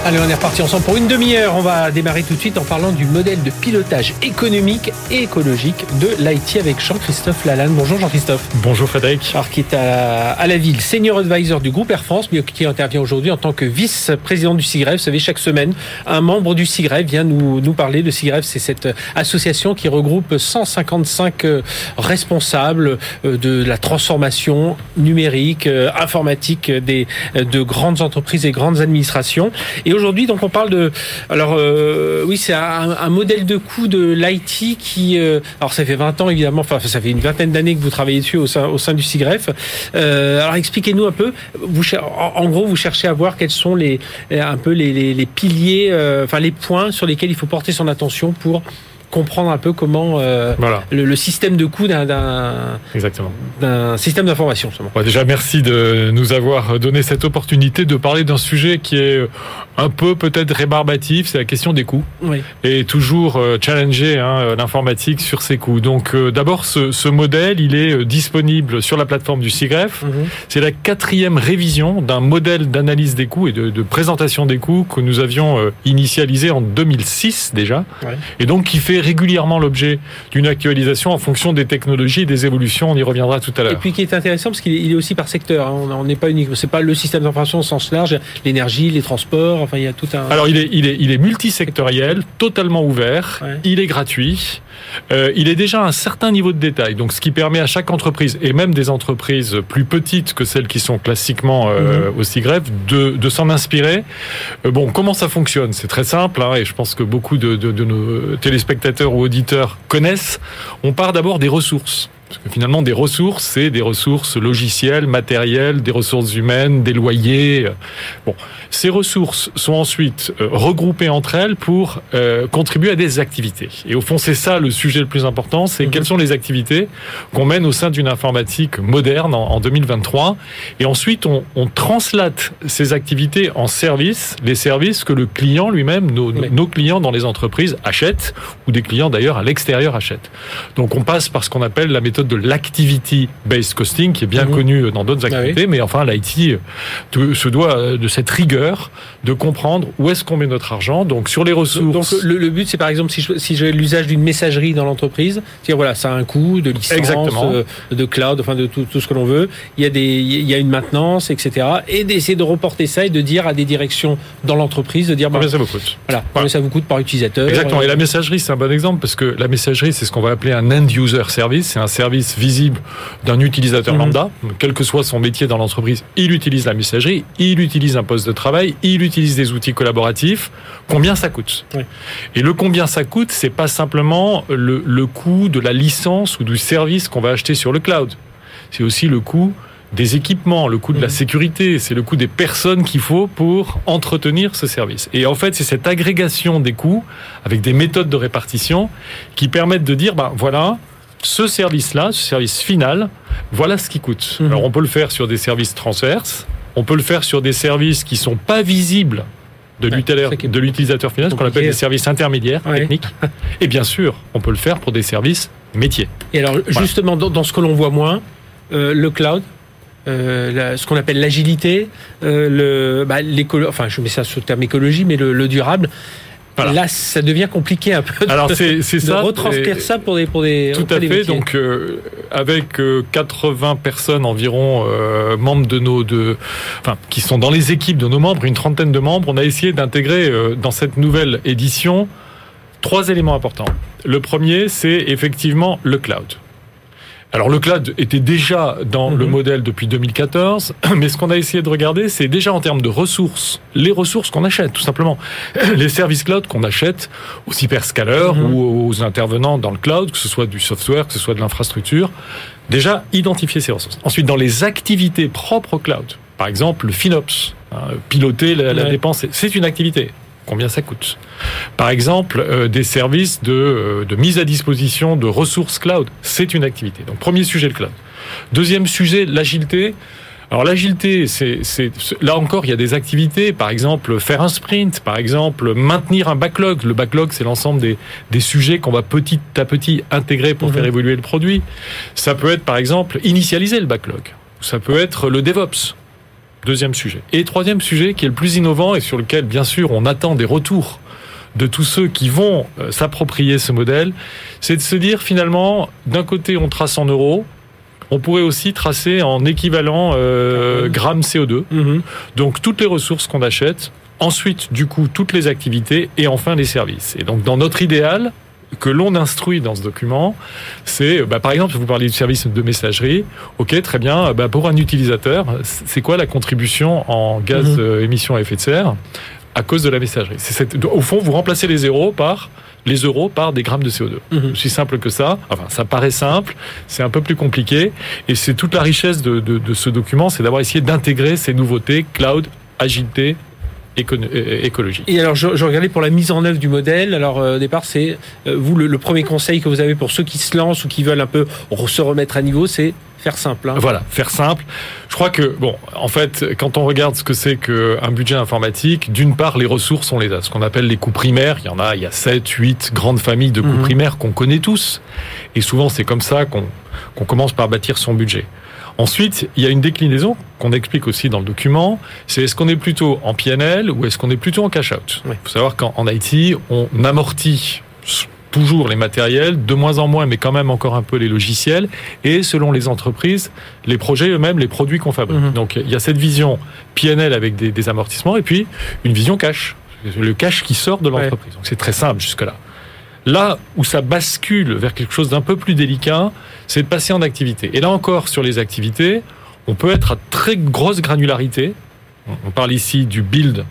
Allez, on est reparti ensemble pour une demi-heure. On va démarrer tout de suite en parlant du modèle de pilotage économique et écologique de l'IT avec Jean-Christophe Lalanne. Bonjour Jean-Christophe. Bonjour Frédéric. Alors qui est à, la ville, senior advisor du groupe Air France, mais qui intervient aujourd'hui en tant que vice-président du SIGREF. Vous savez, chaque semaine, un membre du SIGREF vient nous, nous parler. Le SIGREF, c'est cette association qui regroupe 155 euh, responsables euh, de la transformation numérique, euh, informatique des, de grandes entreprises et grandes administrations. Et et aujourd'hui, donc, on parle de. Alors, euh, oui, c'est un, modèle de coût de l'IT qui. Euh, alors, ça fait 20 ans, évidemment. Enfin, ça fait une vingtaine d'années que vous travaillez dessus au sein, au sein du SIGREF. Euh, alors, expliquez-nous un peu. Vous, en, gros, vous cherchez à voir quels sont les, un peu les, les, les piliers, enfin, les points sur lesquels il faut porter son attention pour comprendre un peu comment euh, Voilà, le, le système de coût d'un- système d'information. Bon, déjà, merci de nous avoir donné cette opportunité de parler d'un sujet qui est un peu peut-être rébarbatif, c'est la question des coûts. Oui. Et toujours euh, challenger hein, l'informatique sur ses coûts. Donc euh, d'abord, ce, ce modèle, il est euh, disponible sur la plateforme du SIGREF. Mhm. C'est la quatrième révision d'un modèle d'analyse des coûts et de, de présentation des coûts que nous avions euh, initialisé en 2006 déjà, et donc qui fait régulièrement l'objet d'une actualisation en fonction des technologies et des évolutions. On y reviendra tout à Et l'heure. puis qui est intéressant parce qu'il est, aussi par secteur. hein. On n'est pas unique. C'est pas le système d'information au sens large. L'énergie, les transports. Enfin, il y a tout un. Alors il est, il est, il est multisectoriel, totalement ouvert, Ouais. il est gratuit, euh, il est déjà à un certain niveau de détail, donc ce qui permet à chaque entreprise, et même des entreprises plus petites que celles qui sont classiquement euh, Mhm. aussi grèves, de, de s'en inspirer. Euh, bon, comment ça fonctionne? C'est très simple, hein, et je pense que beaucoup de, de, de nos téléspectateurs ou auditeurs connaissent. On part d'abord des ressources. Parce que finalement, des ressources, c'est des ressources logicielles, matérielles, des ressources humaines, des loyers. Bon, ces ressources sont ensuite euh, regroupées entre elles pour euh, contribuer à des activités. Et au fond, c'est ça le sujet le plus important, c'est quelles sont les activités qu'on mène au sein d'une informatique moderne en, en 2023. Et ensuite, on, on translate ces activités en services, les services que le client lui-même, nos, nos clients dans les entreprises achètent, ou des clients d'ailleurs à l'extérieur achètent. Donc on passe par ce qu'on appelle la méthode de l'activity-based costing, qui est bien Mhm. connue dans d'autres Ah oui. activités, mais enfin l'IT euh, se doit euh, de cette rigueur de comprendre où est-ce qu'on met notre argent. Donc sur les ressources. Donc le, le but, c'est par exemple si j'ai l'usage d'une messagerie dans l'entreprise, c'est voilà, ça a un coût de licence, Exactement. euh, de cloud, enfin de tout, tout ce que l'on veut. Il y a des, il y a une maintenance, etc. Et d'essayer de reporter ça et de dire à des directions dans l'entreprise de dire bah, Combien ça vous coûte voilà, combien ça vous coûte par utilisateur. Exactement. Et la messagerie, c'est un bon exemple parce que la messagerie, c'est ce qu'on va appeler un end-user service. C'est un service visible d'un utilisateur Mhm. lambda, quel que soit son métier dans l'entreprise. Il utilise la messagerie, il utilise un poste de travail, il utilise des outils collaboratifs. Combien ça coûte? Oui. Et le combien ça coûte, c'est pas simplement le, le coût de la licence ou du service qu'on va acheter sur le cloud. C'est aussi le coût des équipements, le coût de la Mhm. sécurité, c'est le coût des personnes qu'il faut pour entretenir ce service. Et en fait, c'est cette agrégation des coûts avec des méthodes de répartition qui permettent de dire, ben voilà, ce service-là, ce service final, voilà ce qui coûte. Mhm. Alors on peut le faire sur des services transverses, on peut le faire sur des services qui sont pas visibles de Ouais, l'utilisateur final, ce qu'on appelle des services intermédiaires Ouais. techniques. Et bien sûr, on peut le faire pour des services métiers. Et alors, justement, dans, dans ce que l'on voit moins, euh, le cloud, euh, la- ce qu'on appelle l'agilité, euh, le, bah, enfin, je mets ça sous le terme écologie, mais le, le durable. Voilà. Là, ça devient compliqué un peu. de- Alors c'est c'est de ça. retranscrire et- ça pour des pour des Tout à fait. métiers. Donc, euh, avec euh, 80 personnes environ euh, membres de nos, de, enfin, qui sont dans les équipes de nos membres, une trentaine de membres, on a essayé d'intégrer euh, dans cette nouvelle édition trois éléments importants. Le premier, c'est effectivement le cloud. Alors le cloud était déjà dans Mhm. le modèle depuis 2014, mais ce qu'on a essayé de regarder, c'est déjà en termes de ressources, les ressources qu'on achète, tout simplement. Les services cloud qu'on achète aux hyperscalers Mhm. ou aux intervenants dans le cloud, que ce soit du software, que ce soit de l'infrastructure, déjà identifier ces ressources. Ensuite, dans les activités propres au cloud, par exemple le FinOps, hein, piloter la, dépense, c'est une activité. Combien ça coûte Par exemple, euh, des services de, euh, de mise à disposition de ressources cloud, c'est une activité. Donc premier sujet, le cloud. Deuxième sujet, l'agilité. Alors l'agilité, c'est là encore, il y a des activités, par exemple faire un sprint, par exemple maintenir un backlog. Le backlog, c'est l'ensemble des, des sujets qu'on va petit à petit intégrer pour Mhm. faire évoluer le produit. Ça peut être, par exemple, initialiser le backlog. Ça peut être le DevOps. Deuxième sujet. Et troisième sujet, qui est le plus innovant et sur lequel, bien sûr, on attend des retours de tous ceux qui vont euh, s'approprier ce modèle, c'est de se dire finalement, d'un côté, on trace en euros, on pourrait aussi tracer en équivalent euh, grammes CO2. Mhm. Donc toutes les ressources qu'on achète, ensuite du coup toutes les activités et enfin les services. Et donc dans notre idéal que l'on instruit dans ce document, c'est bah, par exemple vous parlez du service de messagerie, ok très bien, bah, pour un utilisateur, c'est quoi la contribution en gaz Mhm. euh, émissions à effet de serre à cause de la messagerie? C'est cette- Au fond, vous remplacez les zéros par les euros par des grammes de CO2. Mhm. Aussi simple que ça. Enfin, ça paraît simple, c'est un peu plus compliqué. Et c'est toute la richesse de, de- de ce document, c'est d'avoir essayé d'intégrer ces nouveautés, cloud, agilité, écologique. Et alors, je, regardais pour la mise en œuvre du modèle. Alors, au départ, c'est vous le, premier conseil que vous avez pour ceux qui se lancent ou qui veulent un peu se remettre à niveau, c'est Faire simple. Hein. Voilà, faire simple. Je crois que, bon, en fait, quand on regarde ce que c'est qu'un budget informatique, d'une part, les ressources, on les a. Ce qu'on appelle les coûts primaires, il y en a, il y a 7, 8 grandes familles de coûts mhm. primaires qu'on connaît tous. Et souvent, c'est comme ça qu'on commence par bâtir son budget. Ensuite, il y a une déclinaison qu'on explique aussi dans le document. C'est est-ce qu'on est plutôt en PNL ou est-ce qu'on est plutôt en cash-out Il faut savoir qu'en IT, on amortit toujours les matériels, de moins en moins, mais quand même encore un peu les logiciels, et selon les entreprises, les projets eux-mêmes, les produits qu'on fabrique. Mhm. Donc il y a cette vision PNL avec des, amortissements, et puis une vision cash, le cash qui sort de l'entreprise. Donc c'est très simple jusque-là. Là où ça bascule vers quelque chose d'un peu plus délicat, c'est de passer en activité. Et là encore, sur les activités, on peut être à très grosse granularité. On parle ici du build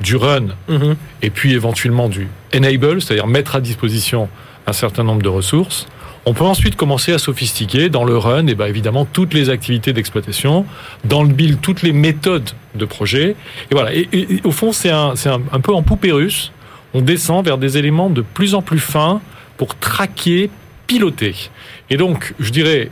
du run mhm. et puis éventuellement du enable, c'est-à-dire mettre à disposition un certain nombre de ressources. On peut ensuite commencer à sophistiquer dans le run, et ben évidemment toutes les activités d'exploitation, dans le build toutes les méthodes de projet. Et voilà. Et, au fond, c'est un, un, un, peu en poupée russe. On descend vers des éléments de plus en plus fins pour traquer, piloter. Et donc, je dirais,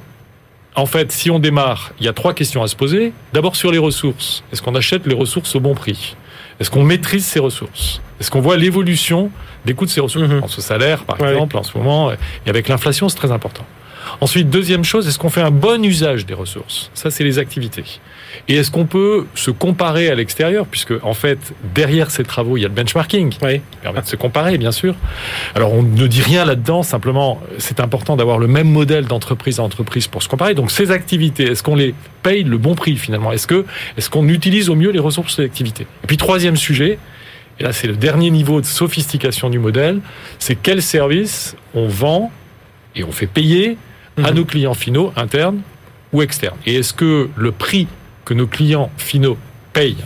en fait, si on démarre, il y a trois questions à se poser. D'abord sur les ressources. Est-ce qu'on achète les ressources au bon prix? Est-ce qu'on maîtrise ses ressources? Est-ce qu'on voit l'évolution des coûts de ses ressources? En ce salaire, par exemple, en ce moment, et avec l'inflation, c'est très important. Ensuite, deuxième chose, est-ce qu'on fait un bon usage des ressources? Ça, c'est les activités. Et est-ce qu'on peut se comparer à l'extérieur, puisque en fait, derrière ces travaux, il y a le benchmarking, oui. qui permet de se comparer, bien sûr. Alors, on ne dit rien là-dedans, simplement, c'est important d'avoir le même modèle d'entreprise à entreprise pour se comparer. Donc, ces activités, est-ce qu'on les paye le bon prix finalement? Est-ce que est-ce qu'on utilise au mieux les ressources de l'activité? Et puis, troisième sujet, et là, c'est le dernier niveau de sophistication du modèle, c'est quel service on vend et on fait payer à mhm. nos clients finaux, internes ou externes. Et est-ce que le prix que nos clients finaux payent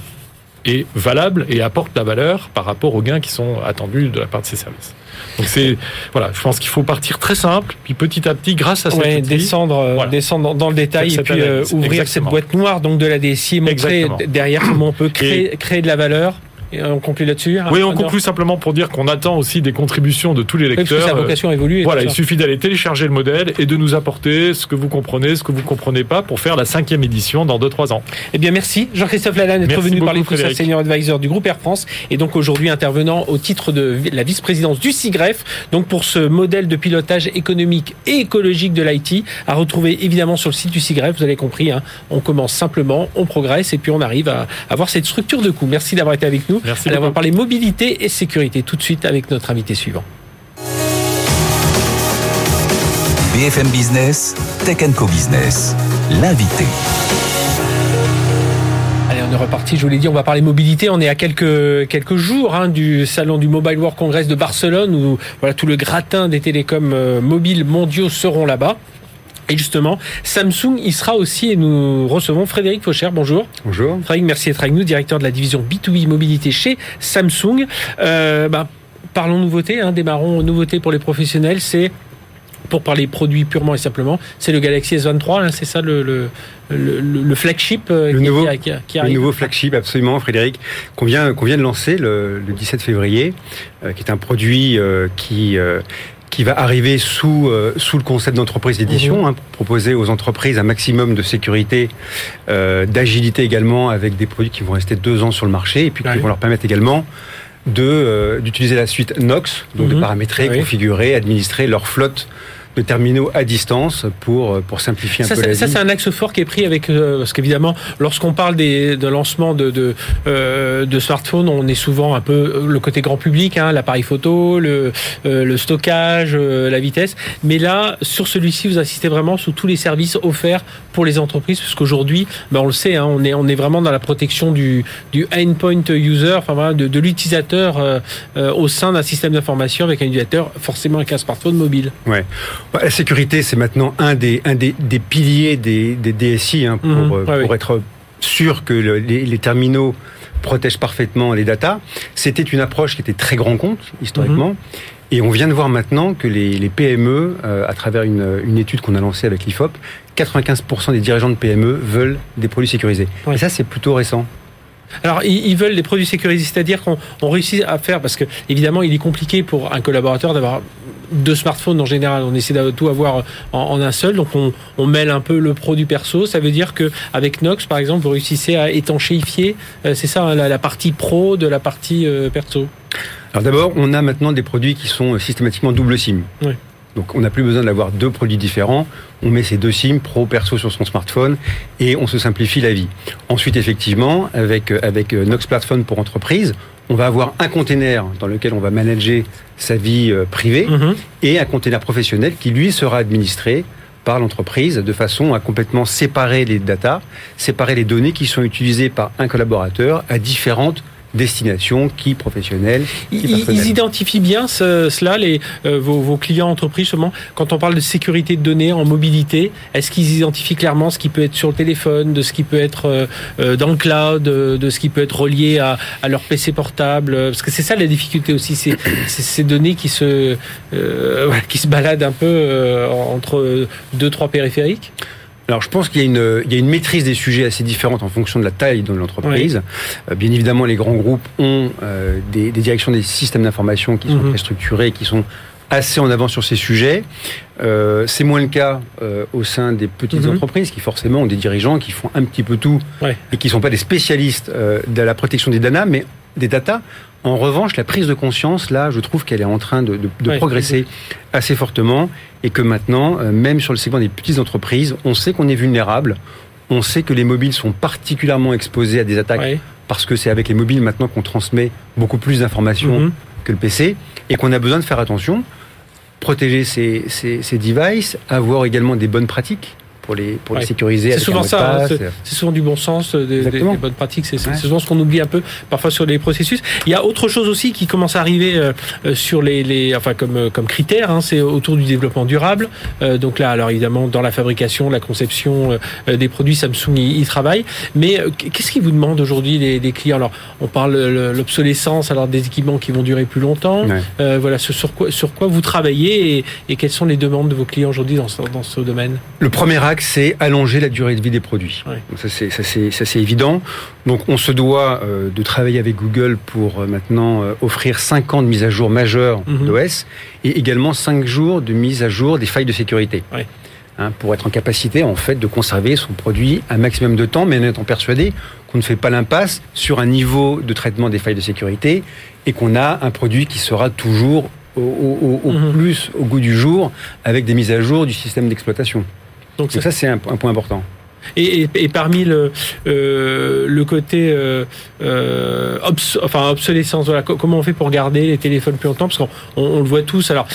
est valable et apporte la valeur par rapport aux gains qui sont attendus de la part de ces services? Donc c'est voilà, je pense qu'il faut partir très simple, puis petit à petit, grâce à cette descendre, euh, descendre dans le détail et puis euh, ouvrir cette boîte noire donc de la DSI, montrer derrière comment on peut créer, créer de la valeur et on conclut là-dessus Oui, on conclut simplement pour dire qu'on attend aussi des contributions de tous les lecteurs. Oui, sa vocation évolue. Voilà, il suffit d'aller télécharger le modèle et de nous apporter ce que vous comprenez, ce que vous comprenez pas pour faire la cinquième édition dans 2-3 ans. Eh bien, merci Jean-Christophe Lalanne d'être venu parler de senior advisor du groupe Air France et donc aujourd'hui intervenant au titre de la vice-présidence du CIGREF, donc pour ce modèle de pilotage économique et écologique de l'IT à retrouver évidemment sur le site du CIGREF. Vous avez compris, hein, on commence simplement, on progresse et puis on arrive à avoir cette structure de coût. Merci d'avoir été avec nous. Merci d'avoir parlé mobilité et sécurité tout de suite avec notre invité suivant. BFM Business, Tech Co Business, l'invité. Allez, on est reparti. Je vous l'ai dit, on va parler mobilité. On est à quelques quelques jours hein, du salon du Mobile World Congress de Barcelone, où voilà tout le gratin des télécoms euh, mobiles mondiaux seront là-bas. Et justement, Samsung il sera aussi et nous recevons Frédéric Faucher. Bonjour. Bonjour. Frédéric, merci d'être avec nous, directeur de la division B2B mobilité chez Samsung. Euh, bah, parlons nouveautés, hein, démarrons nouveautés pour les professionnels. C'est pour parler produits purement et simplement, c'est le Galaxy S23, hein, c'est ça le, le, le, flagship euh, le qui, nouveau, qui, qui, arrive. Le nouveau flagship, absolument, Frédéric, qu'on vient, qu'on vient de lancer le, 17 février, euh, qui est un produit euh, qui qui va arriver sous, euh, sous le concept d'entreprise d'édition, mhm. hein, proposer aux entreprises un maximum de sécurité, euh, d'agilité également, avec des produits qui vont rester deux ans sur le marché, et puis qui vont leur permettre également de euh, d'utiliser la suite Nox, donc de mhm. paramétrer, configurer, administrer leur flotte de terminaux à distance pour, euh, pour simplifier un ça, peu la Ça, c'est un axe fort qui est pris avec... Euh, parce qu'évidemment, lorsqu'on parle des, de lancement de, de, euh, de smartphones, on est souvent un peu le côté grand public, hein, l'appareil photo, le, le stockage, la vitesse. Mais là, sur celui-ci, vous assistez vraiment sous tous les services offerts pour les entreprises, parce qu'aujourd'hui, ben, on le sait, hein, on, est, on est vraiment dans la protection du, du endpoint user, enfin voilà, de, de l'utilisateur au sein d'un système d'information avec un utilisateur forcément avec un smartphone mobile. Ouais. Bah, la sécurité, c'est maintenant un des, un des, des piliers des, des DSI hein, pour, mhm. euh, pour être sûr que les, terminaux protègent parfaitement les datas. C'était une approche qui était très grand compte, historiquement. Mhm. Et on vient de voir maintenant que les, les PME, euh, à travers une, une étude qu'on a lancée avec l'IFOP, 95% des dirigeants de PME veulent des produits sécurisés. Et ça, c'est plutôt récent. Alors, ils veulent des produits sécurisés, c'est-à-dire qu'on on réussit à faire, parce que évidemment, il est compliqué pour un collaborateur d'avoir deux smartphones en général. On essaie de tout avoir en, en un seul, donc on, on mêle un peu le produit perso. Ça veut dire que avec Nox, par exemple, vous réussissez à étanchéifier, euh, c'est ça, hein, la, la partie pro de la partie euh, perso. Alors d'abord, on a maintenant des produits qui sont systématiquement double SIM. Oui. Donc on n'a plus besoin d'avoir deux produits différents. On met ces deux SIM pro perso sur son smartphone et on se simplifie la vie. Ensuite, effectivement, avec euh, avec euh, Nox Platform pour entreprise, on va avoir un container dans lequel on va manager sa vie euh, privée Mhm. et un container professionnel qui lui sera administré par l'entreprise de façon à complètement séparer les datas, séparer les données qui sont utilisées par un collaborateur à différentes destinations, qui professionnelles, qui Ils, ils identifient bien ce- cela, les, euh, vos, vos clients entreprises, justement, quand on parle de sécurité de données en mobilité, est-ce qu'ils identifient clairement ce qui peut être sur le téléphone, de ce qui peut être euh, euh, dans le cloud, euh, de ce qui peut être relié à, à leur PC portable euh, Parce que c'est ça la difficulté aussi, c'est c'est ces données qui se, euh, voilà, qui se baladent un peu euh, entre deux, trois périphériques? Alors, je pense qu'il y, a une- il y a une maîtrise des sujets assez différente en fonction de la taille de l'entreprise. Euh, bien évidemment, les grands groupes ont euh, des, des directions des systèmes d'information qui sont Mhm. très structurées, qui sont assez en avant sur ces sujets. Euh, c'est moins le cas euh, au sein des petites Mhm. entreprises qui forcément ont des dirigeants qui font un petit peu tout Ouais. et qui sont pas des spécialistes de la protection des data, mais des data. En revanche, la prise de conscience, là, je trouve qu'elle est en train de, de- de Ouais. progresser assez fortement et que maintenant, euh, même sur le segment des petites entreprises, on sait qu'on est vulnérable. On sait que les mobiles sont particulièrement exposés à des attaques parce que c'est avec les mobiles maintenant qu'on transmet beaucoup plus d'informations Mhm. que le PC et qu'on a besoin de faire attention, protéger ces devices, avoir également des bonnes pratiques pour les, pour Ouais. les sécuriser. C'est souvent ça, hein, c'est- souvent du bon sens, euh, des, des- Exactement. des bonnes pratiques, c'est Ouais. souvent ce qu'on oublie un peu parfois sur les processus. Il y a autre chose aussi qui commence à arriver euh, euh, sur les, les enfin comme euh, comme critère, hein, c'est autour du développement durable. Euh, donc là, alors évidemment, dans la fabrication, la conception euh, des produits, Samsung y, y travaille. Mais euh, qu'est-ce qu'ils vous demandent aujourd'hui les, les clients? Alors, on parle de l'obsolescence, alors des équipements qui vont durer plus longtemps. Ouais. Euh, voilà, ce sur quoi sur quoi vous travaillez et, et quelles sont les demandes de vos clients aujourd'hui dans ce, dans ce domaine? Le premier axe, c'est allonger la durée de vie des produits. Ouais. Donc ça, c'est, ça, c'est, ça, c'est évident. Donc, on se doit euh, de travailler avec Google pour euh, maintenant euh, offrir 5 ans de mise à jour majeure Mhm. d'OS et également 5 jours de mise à jour des failles de sécurité. Ouais. Hein, pour être en capacité, en fait, de conserver son produit un maximum de temps, mais en étant persuadé qu'on ne fait pas l'impasse sur un niveau de traitement des failles de sécurité et qu'on a un produit qui sera toujours au, au- au- au Mhm. plus au goût du jour avec des mises à jour du système d'exploitation. Donc ça, c'est un, un point important. Et, et, et parmi le, euh, le côté euh, euh, obs- enfin, obsolescence, voilà, comment on fait pour garder les téléphones plus longtemps? Parce qu'on on, on le voit tous. Alors,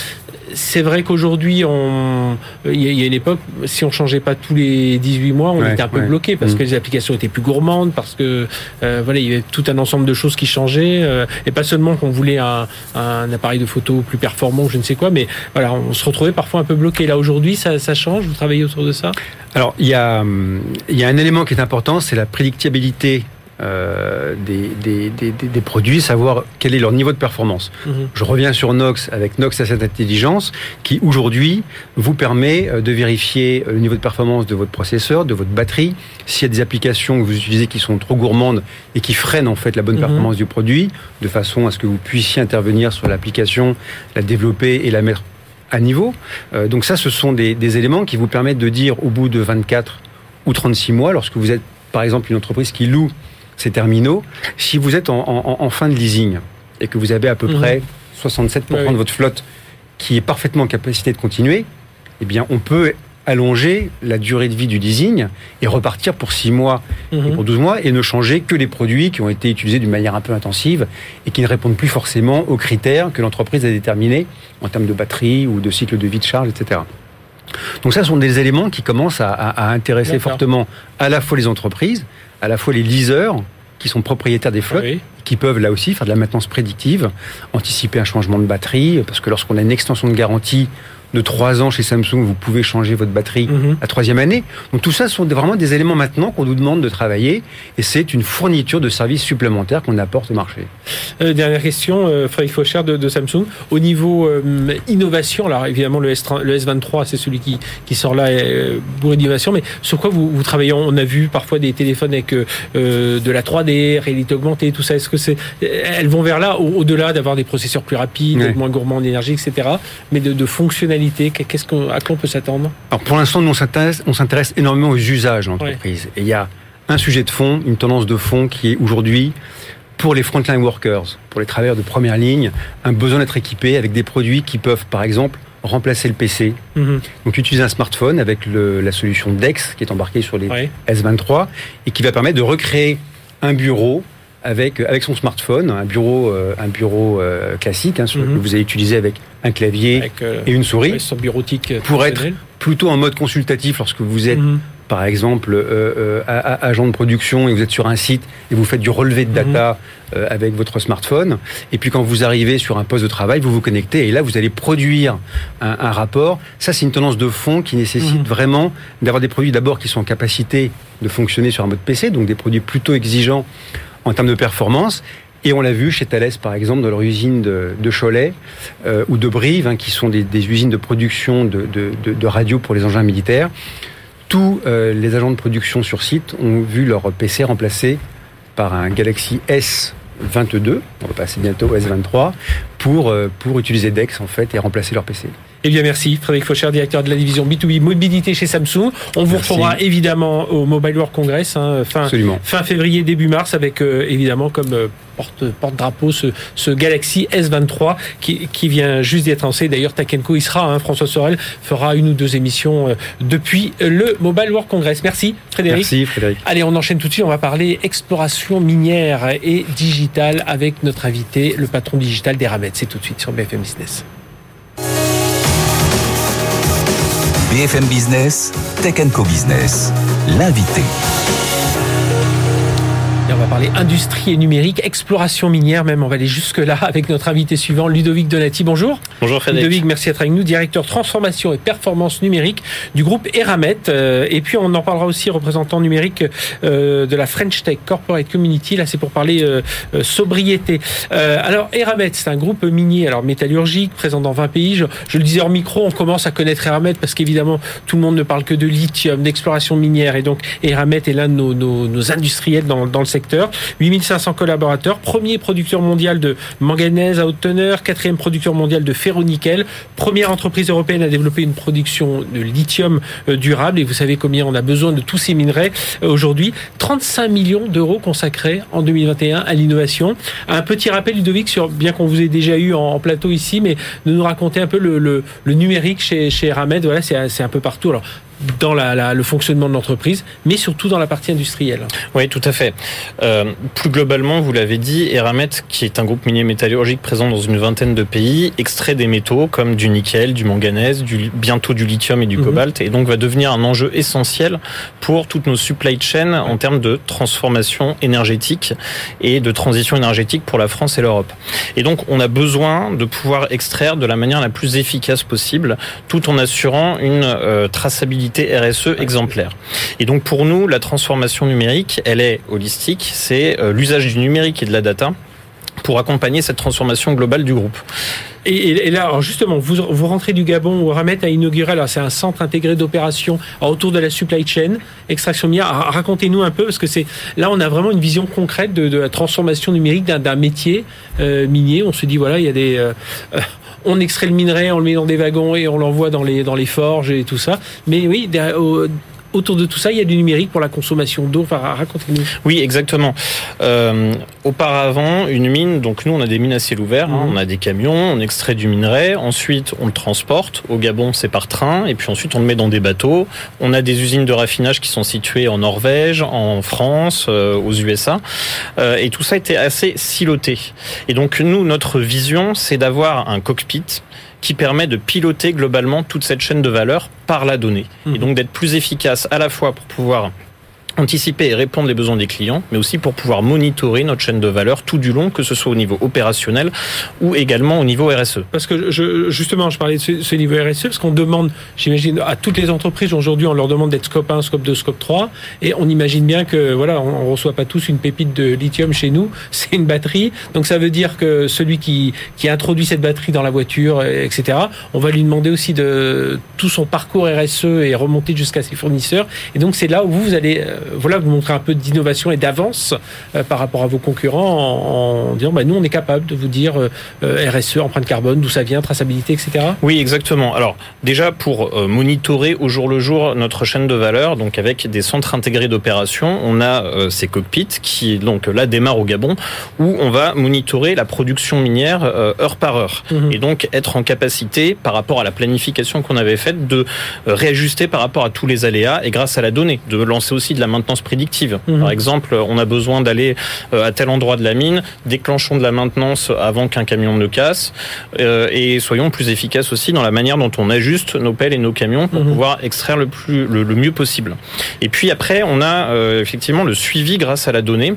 c'est vrai qu'aujourd'hui, on- il y, a- une époque, si on changeait pas tous les 18 mois, on Ouais, était un peu ouais. bloqué parce Mm. que les applications étaient plus gourmandes, parce que euh, voilà, il y avait tout un ensemble de choses qui changeaient, euh, et pas seulement qu'on voulait un, un appareil de photo plus performant, ou je ne sais quoi, mais voilà, on se retrouvait parfois un peu bloqué. Là aujourd'hui, ça, ça change? Vous travaillez autour de ça? Alors, il y a, hum, il y a un élément qui est important, c'est la prédictibilité euh, des, des, des, des- des produits, savoir quel est leur niveau de performance. Mhm. Je reviens sur Nox avec Nox Asset Intelligence, qui aujourd'hui vous permet euh, de vérifier euh, le niveau de performance de votre processeur, de votre batterie, s'il y a des applications que vous utilisez qui sont trop gourmandes et qui freinent en fait la bonne Mhm. performance du produit, de façon à ce que vous puissiez intervenir sur l'application, la développer et la mettre à niveau. Euh, donc ça, ce sont des, des éléments qui vous permettent de dire au bout de 24 ou 36 mois, lorsque vous êtes par exemple une entreprise qui loue ces terminaux, si vous êtes en, en- en fin de leasing et que vous avez à peu Mhm. près 67% Ouais, oui. de votre flotte qui est parfaitement en capacité de continuer, eh bien on peut allonger la durée de vie du leasing et repartir pour 6 mois et Mhm. pour 12 mois et ne changer que les produits qui ont été utilisés d'une manière un peu intensive et qui ne répondent plus forcément aux critères que l'entreprise a déterminés en termes de batterie ou de cycle de vie de charge, etc. Donc ça ce sont des éléments qui commencent à, à- à intéresser fortement à la fois les entreprises, à la fois les leasers qui sont propriétaires des flottes, Oui. qui peuvent là aussi faire de la maintenance prédictive, anticiper un changement de batterie, parce que lorsqu'on a une extension de garantie de trois ans chez Samsung, vous pouvez changer votre batterie Mhm. à troisième année. Donc tout ça sont vraiment des éléments maintenant qu'on nous demande de travailler et c'est une fourniture de services supplémentaires qu'on apporte au marché. Euh, dernière question, euh, Frédéric Faucher de, de Samsung. Au niveau euh, innovation, alors évidemment le, S30 le S23 c'est celui qui, qui sort là, euh, bourré d'innovation, mais sur quoi vous, vous travaillez? On a vu parfois des téléphones avec euh, euh, de la 3D, réalité augmentée, tout ça. Est-ce que c'est elles vont vers là, au- au-delà d'avoir des processeurs plus rapides, Ouais. moins gourmands en énergie, etc. Mais de, de qu'est-ce qu'on, à quoi on peut s'attendre? Alors pour l'instant, nous, on s'intéresse, on s'intéresse énormément aux usages en entreprise. Et il y a un sujet de fond, une tendance de fond qui est aujourd'hui pour les frontline workers, pour les travailleurs de première ligne, un besoin d'être équipés avec des produits qui peuvent, par exemple, remplacer le PC. Mhm. Donc utiliser un smartphone avec le- la solution DEX qui est embarquée sur les Ouais. S23 et qui va permettre de recréer un bureau avec, avec son smartphone, un bureau, euh, un bureau euh, classique hein, Mhm. que vous allez utiliser avec un clavier Avec euh, et une souris, bureautique Pour être plutôt en mode consultatif lorsque vous êtes Mhm. par exemple euh, euh, agent de production et vous êtes sur un site et vous faites du relevé de data euh, avec votre smartphone et puis quand vous arrivez sur un poste de travail vous vous connectez et là vous allez produire un, un rapport ça c'est une tendance de fond qui nécessite Mhm. vraiment d'avoir des produits d'abord qui sont en capacité de fonctionner sur un mode PC donc des produits plutôt exigeants en termes de performance et on l'a vu chez Thales, par exemple, dans leur usine de, Cholet euh, ou de Brive, hein, qui sont des, usines de production de, de, de, pour les engins militaires tous euh, les agents de production sur site ont vu leur PC remplacé par un Galaxy S22, on va passer bientôt au S23, pour, euh, pour utiliser DEX en fait et remplacer leur PC. Eh bien, merci. Frédéric Faucher, directeur de la division B2B Mobilité chez Samsung. On vous Merci. retrouvera évidemment au Mobile World Congress, hein, fin, Absolument. fin février, début mars, avec euh, évidemment comme euh, porte, porte-drapeau ce, ce Galaxy S23 qui, qui vient juste d'être lancé. D'ailleurs, Takenko y sera. Hein, François Sorel fera une ou deux émissions euh, depuis le Mobile World Congress. Merci, Frédéric. Merci Frédéric. Allez, on enchaîne tout de suite. On va parler exploration minière et digitale avec notre invité, le patron digital d'Eramet. C'est tout de suite sur BFM Business. BFM Business, Tech Co Business, l'invité. On va parler industrie et numérique, exploration minière même. On va aller jusque-là avec notre invité suivant, Ludovic Donati. Bonjour. Bonjour Frédéric. Ludovic, merci d'être avec nous, directeur transformation et performance numérique du groupe Eramet. Euh, et puis on en parlera aussi, représentant numérique euh, de la French Tech Corporate Community. Là, c'est pour parler euh, sobriété. Alors Eramet, c'est un groupe minier, alors métallurgique, présent dans 20 pays. Je, je le disais en micro, on commence à connaître Eramet parce qu'évidemment, tout le monde ne parle que de lithium, d'exploration minière. Et donc, Eramet est l'un de nos, nos, nos industriels dans, dans le secteur. 8500 collaborateurs, premier producteur mondial de manganèse à haute teneur, quatrième producteur mondial de ferro-nickel, première entreprise européenne à développer une production de lithium euh, durable. Et vous savez combien on a besoin de tous ces minerais euh, aujourd'hui. 35 millions d'euros consacrés en 2021 à l'innovation. Un petit rappel, Ludovic, sur, bien qu'on vous ait déjà eu en, plateau ici, mais de nous raconter un peu le, numérique chez, chez Eramet. Voilà, c'est un peu partout. Alors, dans la, la- le fonctionnement de l'entreprise, mais surtout dans la partie industrielle. Oui, tout à fait. Euh, plus globalement, vous l'avez dit, Eramet, qui est un groupe minier métallurgique présent dans une vingtaine de pays, extrait des métaux comme du nickel, du manganèse, du, bientôt du lithium et du Mhm. cobalt, et donc va devenir un enjeu essentiel pour toutes nos supply chains en termes de transformation énergétique et de transition énergétique pour la France et l'Europe. Et donc, on a besoin de pouvoir extraire de la manière la plus efficace possible, tout en assurant une euh, traçabilité RSE exemplaire. Et donc pour nous, la transformation numérique, elle est holistique, c'est euh, l'usage du numérique et de la data pour accompagner cette transformation globale du groupe. Et, là, justement, vous, vous rentrez du Gabon où Ramet a inauguré, alors c'est un centre intégré d'opération autour de la supply chain, extraction minière. Racontez-nous un peu, parce que c'est là, on a vraiment une vision concrète de, la transformation numérique d'un métier euh, minier. On se dit, voilà, il y a des... euh, euh, on extrait le minerai, on le met dans des wagons et on l'envoie dans les, dans les forges et tout ça. Mais oui, autour de tout ça, il y a du numérique pour la consommation d'eau. Enfin, racontez-nous. Oui, exactement. Euh, auparavant, une mine, donc nous on a des mines à ciel ouvert, hein, Mhm. on a des camions, on extrait du minerai, ensuite on le transporte. Au Gabon, c'est par train, et puis ensuite on le met dans des bateaux. On a des usines de raffinage qui sont situées en Norvège, en France, euh, aux USA, Euh, et tout ça était assez siloté. Et donc nous, notre vision, c'est d'avoir un cockpit qui permet de piloter globalement toute cette chaîne de valeur par la donnée. Et Mhm. donc d'être plus efficace à la fois pour pouvoir anticiper et répondre les besoins des clients, mais aussi pour pouvoir monitorer notre chaîne de valeur tout du long, que ce soit au niveau opérationnel ou également au niveau RSE. Parce que je, justement, je parlais de ce, niveau RSE, parce qu'on demande, j'imagine, à toutes les entreprises aujourd'hui, on leur demande d'être scope 1, scope 2, scope 3, et on imagine bien que voilà, on, reçoit pas tous une pépite de lithium chez nous, c'est une batterie, donc ça veut dire que celui qui, qui introduit cette batterie dans la voiture, etc., on va lui demander aussi de tout son parcours RSE et remonter jusqu'à ses fournisseurs, et donc c'est là où vous, vous allez euh, voilà, vous montrer un peu d'innovation et d'avance euh, par rapport à vos concurrents en, disant bah, nous on est capable de vous dire euh, RSE, empreinte carbone, d'où ça vient, traçabilité, etc. Oui, exactement. Alors déjà pour monitorer au jour le jour notre chaîne de valeur, donc avec des centres intégrés d'opération, on a ces cockpits qui donc là démarrent au Gabon où on va monitorer la production minière heure par heure mhm. et donc être en capacité par rapport à la planification qu'on avait faite de réajuster par rapport à tous les aléas et grâce à la donnée de lancer aussi de la maintenance prédictive. Mhm. Par exemple, on a besoin d'aller euh, à tel endroit de la mine, déclenchons de la maintenance avant qu'un camion ne casse, euh, et soyons plus efficaces aussi dans la manière dont on ajuste nos pelles et nos camions pour mhm. pouvoir extraire le, plus, le, mieux possible. Et puis après, on a euh, effectivement le suivi grâce à la donnée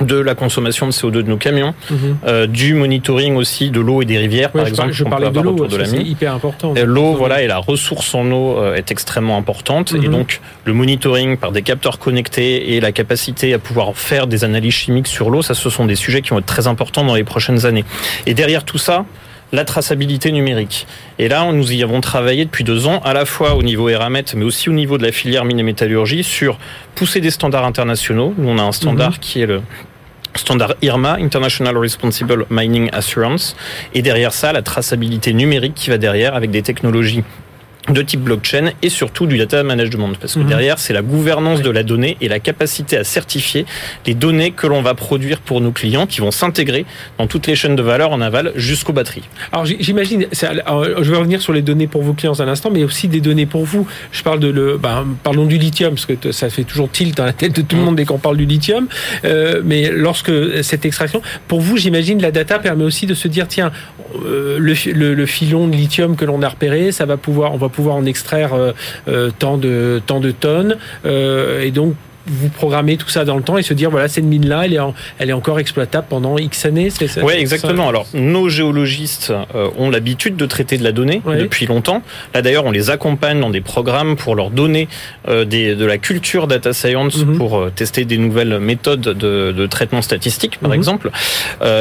de la consommation de CO2 de nos camions, mhm. euh, du monitoring aussi de l'eau et des rivières, par exemple. Je parlais de l'eau, c'est hyper important. L'eau, voilà, et la ressource en eau euh, est extrêmement importante, et mhm. donc le monitoring par des capteurs connectés et la capacité à pouvoir faire des analyses chimiques sur l'eau, ça, ce sont des sujets qui vont être très importants dans les prochaines années. Et derrière tout ça, la traçabilité numérique. Et là, nous y avons travaillé depuis deux ans, à la fois au niveau Eramet, mais aussi au niveau de la filière mine et métallurgie, sur pousser des standards internationaux. Nous, on a un standard mhm. qui est le standard IRMA, International Responsible Mining Assurance, et derrière ça, la traçabilité numérique qui va derrière avec des technologies de type blockchain et surtout du data management parce que mhm. derrière c'est la gouvernance de la donnée et la capacité à certifier les données que l'on va produire pour nos clients qui vont s'intégrer dans toutes les chaînes de valeur en aval jusqu'aux batteries. Alors j'imagine, je vais revenir sur les données pour vos clients un instant, mais aussi des données pour vous. Je parle de le, ben, parlons du lithium parce que ça fait toujours tilt dans la tête de tout le mhm. monde dès qu'on parle du lithium. Euh, mais lorsque cette extraction, pour vous, j'imagine la data permet aussi de se dire tiens, euh, le, le, filon de lithium que l'on a repéré, ça va pouvoir, on va pouvoir pouvoir en extraire euh, euh, tant de tant de tonnes. Euh, et donc vous programmer tout ça dans le temps et se dire voilà cette mine là elle est elle est encore exploitable pendant X années c'est Oui exactement. Alors nos géologistes euh, ont l'habitude de traiter de la donnée depuis longtemps. Là d'ailleurs on les accompagne dans des programmes pour leur donner euh, des, de la culture data science mhm. pour euh, tester des nouvelles méthodes de, de traitement statistique par mhm. exemple.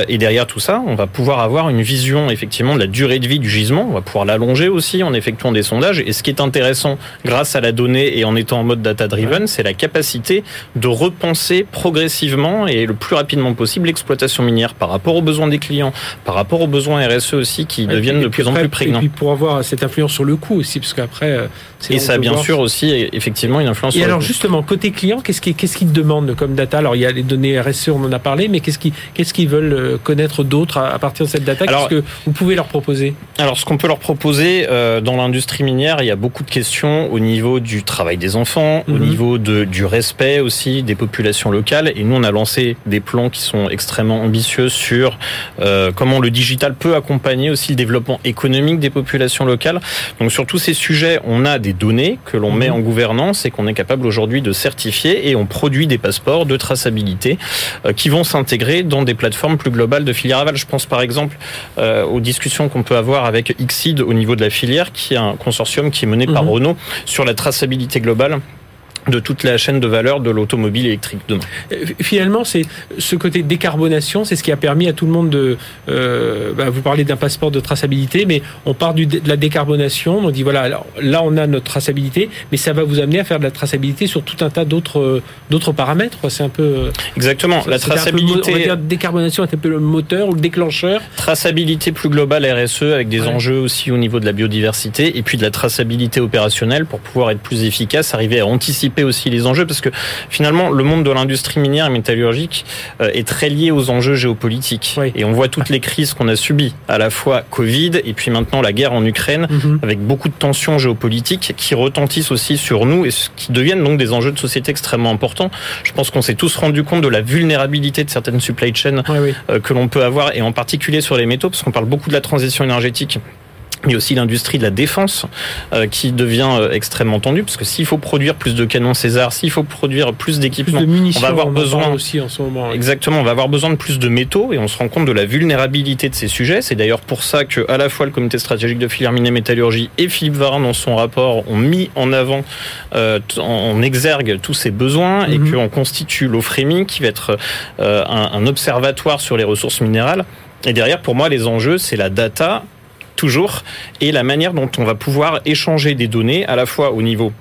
Et derrière tout ça on va pouvoir avoir une vision effectivement de la durée de vie du gisement. On va pouvoir l'allonger aussi en effectuant des sondages. Et ce qui est intéressant grâce à la donnée et en étant en mode data driven c'est la capacité de repenser progressivement et le plus rapidement possible l'exploitation minière par rapport aux besoins des clients, par rapport aux besoins RSE aussi qui deviennent de plus en plus prégnants. Et puis pour avoir cette influence sur le coût aussi, parce qu'après. Euh, et ça a bien sûr aussi effectivement une influence. Et alors justement côté client, qu'est-ce qu'ils qu'est-ce qu'ils demandent comme data? Alors il y a les données RSE, on en a parlé, mais qu'est-ce qu'ils qu'est-ce qu'ils veulent euh, connaître d'autres à partir de cette data? Qu'est-ce que vous pouvez leur proposer? Alors ce qu'on peut leur proposer euh, dans l'industrie minière, il y a beaucoup de questions au niveau du travail des enfants, au mhm. niveau de, du respect aussi des populations locales. Et nous, on a lancé des plans qui sont extrêmement ambitieux sur euh, comment le digital peut accompagner aussi le développement économique des populations locales. Donc sur tous ces sujets, on a des données que l'on met mhm. en gouvernance et qu'on est capable aujourd'hui de certifier et on produit des passeports de traçabilité euh, qui vont s'intégrer dans des plateformes plus globales de filière aval. Je pense par exemple euh, aux discussions qu'on peut avoir avec Xid au niveau de la filière, qui est un consortium qui est mené par mhm. Renault sur la traçabilité globale de toute la chaîne de valeur de l'automobile électrique demain. Euh, finalement, c'est ce côté décarbonation, c'est ce qui a permis à tout le monde de. Euh, bah, vous parlez d'un passeport de traçabilité, mais on part du, de la décarbonation. On dit voilà, là on a notre traçabilité, mais ça va vous amener à faire de la traçabilité sur tout un tas d'autres d'autres paramètres. C'est un peu. Euh, Exactement. La traçabilité. on va dire décarbonation est un peu le moteur ou le déclencheur. Traçabilité plus globale RSE avec des enjeux aussi au niveau de la biodiversité et puis de la traçabilité opérationnelle pour pouvoir être plus efficace, arriver à anticiper aussi les enjeux parce que finalement le monde de l'industrie minière et métallurgique euh, est très lié aux enjeux géopolitiques et on voit toutes les crises qu'on a subies à la fois Covid et puis maintenant la guerre en Ukraine mhm. avec beaucoup de tensions géopolitiques qui retentissent aussi sur nous et qui deviennent donc des enjeux de société extrêmement importants. Je pense qu'on s'est tous rendu compte de la vulnérabilité de certaines supply chains euh, que l'on peut avoir et en particulier sur les métaux parce qu'on parle beaucoup de la transition énergétique mais aussi l'industrie de la défense euh, qui devient euh, extrêmement tendue parce que s'il faut produire plus de canons César, s'il faut produire plus d'équipements, on va avoir en besoin aussi en ce moment. Exactement, on va avoir besoin de plus de métaux et on se rend compte de la vulnérabilité de ces sujets. C'est d'ailleurs pour ça que à la fois le comité stratégique de filière mine et métallurgie et Philippe Varin dans son rapport ont mis en avant, euh, en exergue tous ces besoins et Mhm. qu'on constitue l'OFREMI qui va être euh, un, un observatoire sur les ressources minérales. Et derrière, pour moi, les enjeux, c'est la data toujours et la manière dont on va pouvoir échanger des données à la fois au niveau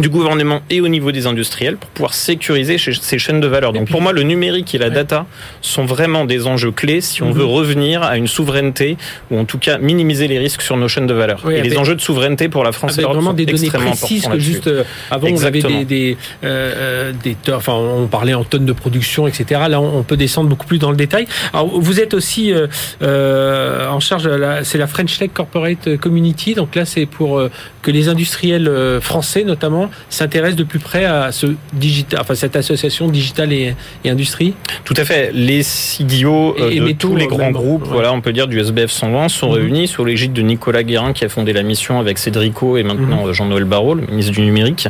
du gouvernement et au niveau des industriels pour pouvoir sécuriser ces chaînes de valeur. Donc pour moi, le numérique et la data sont vraiment des enjeux clés si on Mhm. veut revenir à une souveraineté ou en tout cas minimiser les risques sur nos chaînes de valeur. Oui, et les enjeux de souveraineté pour la France et l'Europe vraiment sont des données extrêmement précises que juste euh, avant on avait Exactement. des, des, euh, euh, des enfin on parlait en tonnes de production etc là on, peut descendre beaucoup plus dans le détail alors vous êtes aussi euh, euh, en charge c'est la French Tech Corporate Community donc là c'est pour que les industriels français notamment s'intéressent de plus près à ce digital enfin cette association digital et, et industrie Tout à fait. Les CDO euh, Et- de tous les grands également. groupes, Ouais. voilà, on peut dire du SBF 120, sont Mhm. réunis sous l'égide de Nicolas Guérin qui a fondé la mission avec Cédrico et maintenant Mhm. euh, Jean-Noël Barrot, le ministre du numérique.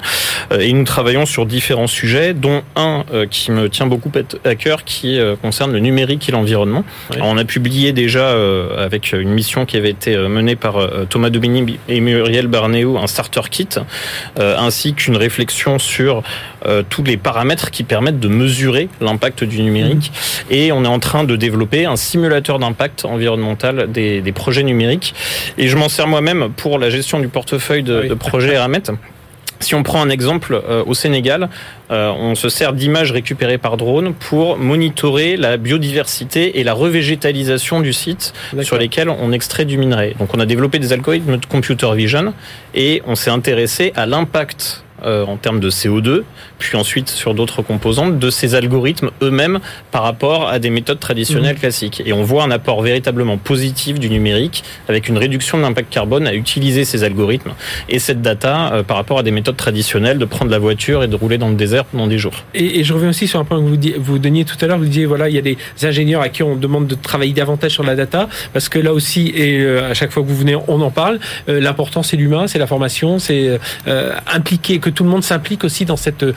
Euh, Et nous travaillons sur différents sujets, dont un euh, qui me tient beaucoup à cœur, qui euh, concerne le numérique et l'environnement. On a publié déjà euh, avec une mission qui avait été euh, menée par euh, Thomas Domini et Muriel Barnéo un starter kit, euh, ainsi qu'une réflexion sur euh, tous les paramètres qui permettent de mesurer l'impact du numérique. Et on est en train de développer un simulateur d'impact environnemental des, des projets numériques. Et je m'en sers moi-même pour la gestion du portefeuille de, oui. de projets Eramet. Si on prend un exemple euh, au Sénégal, euh, on se sert d'images récupérées par drone pour monitorer la biodiversité et la revégétalisation du site sur lesquels on extrait du minerai. Donc on a développé des algorithmes de computer vision et on s'est intéressé à l'impact euh, en termes de CO2, puis ensuite sur d'autres composantes de ces algorithmes eux-mêmes par rapport à des méthodes traditionnelles classiques. Et on voit un apport véritablement positif du numérique avec une réduction de l'impact carbone à utiliser ces algorithmes et cette data euh, par rapport à des méthodes traditionnelles de prendre la voiture et de rouler dans le désert pendant des jours. Et, et je reviens aussi sur un point que vous, vous donniez tout à l'heure. Vous disiez voilà, il y a des ingénieurs à qui on demande de travailler davantage sur la data, parce que là aussi, et euh, à chaque fois que vous venez, on en parle. L'important, c'est l'humain, c'est la formation, c'est impliquer que tout le monde s'implique aussi dans cette euh,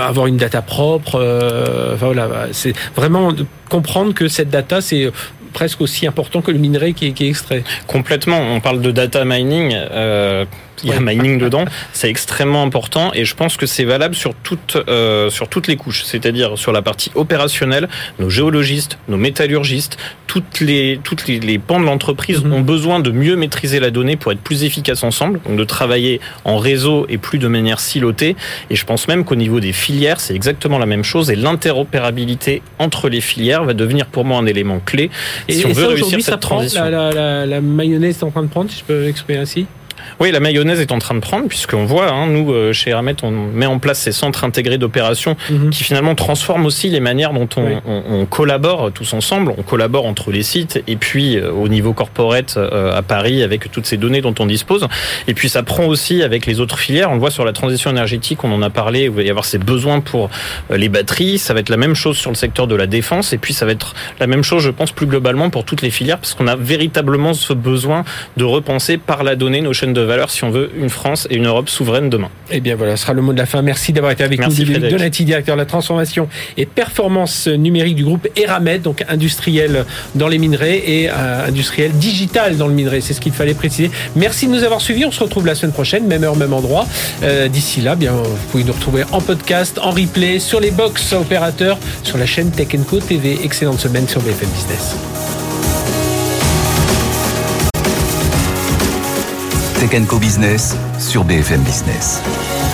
avoir une data propre. euh, enfin c'est vraiment comprendre que cette data, c'est presque aussi important que le minerai qui est, qui est extrait. Complètement. On parle de data mining. euh, il y a mining dedans, c'est extrêmement important et je pense que c'est valable sur toutes euh, sur toutes les couches, c'est-à-dire sur la partie opérationnelle, nos géologistes, nos métallurgistes, toutes les toutes les, les pans de l'entreprise Mhm. ont besoin de mieux maîtriser la donnée pour être plus efficaces ensemble, donc de travailler en réseau et plus de manière silotée. Et je pense même qu'au niveau des filières, c'est exactement la même chose et l'interopérabilité entre les filières va devenir pour moi un élément clé Et, si on et veut ça, réussir ça cette prend. transition. La, la, la, la mayonnaise est en train de prendre, si je peux exprimer ainsi. Oui, la mayonnaise est en train de prendre, puisqu'on voit, hein, nous, euh, chez Hermet, on met en place ces centres intégrés d'opération Mhm. qui finalement transforment aussi les manières dont on, Oui. on- on collabore tous ensemble. On collabore entre les sites et puis euh, au niveau corporate euh, à Paris avec toutes ces données dont on dispose. Et puis ça prend aussi avec les autres filières. On le voit sur la transition énergétique, on en a parlé. Il va y avoir ces besoins pour euh, les batteries. Ça va être la même chose sur le secteur de la défense. Et puis ça va être la même chose, je pense, plus globalement pour toutes les filières, parce qu'on a véritablement ce besoin de repenser par la donnée nos chaînes de valeur si on veut une France et une Europe souveraine demain. Eh bien voilà, ce sera le mot de la fin. Merci d'avoir été avec Merci, nous, Frédéric. Donati, directeur de la transformation et performance numérique du groupe Eramet, donc industriel dans les minerais et euh, industriel digital dans le minerai. C'est ce qu'il fallait préciser. Merci de nous avoir suivis. On se retrouve la semaine prochaine, même heure, même endroit. Euh, D'ici là, bien, vous pouvez nous retrouver en podcast, en replay, sur les box opérateurs, sur la chaîne Tech Co TV. Excellente semaine sur BFM Business. Tech Business sur BFM Business.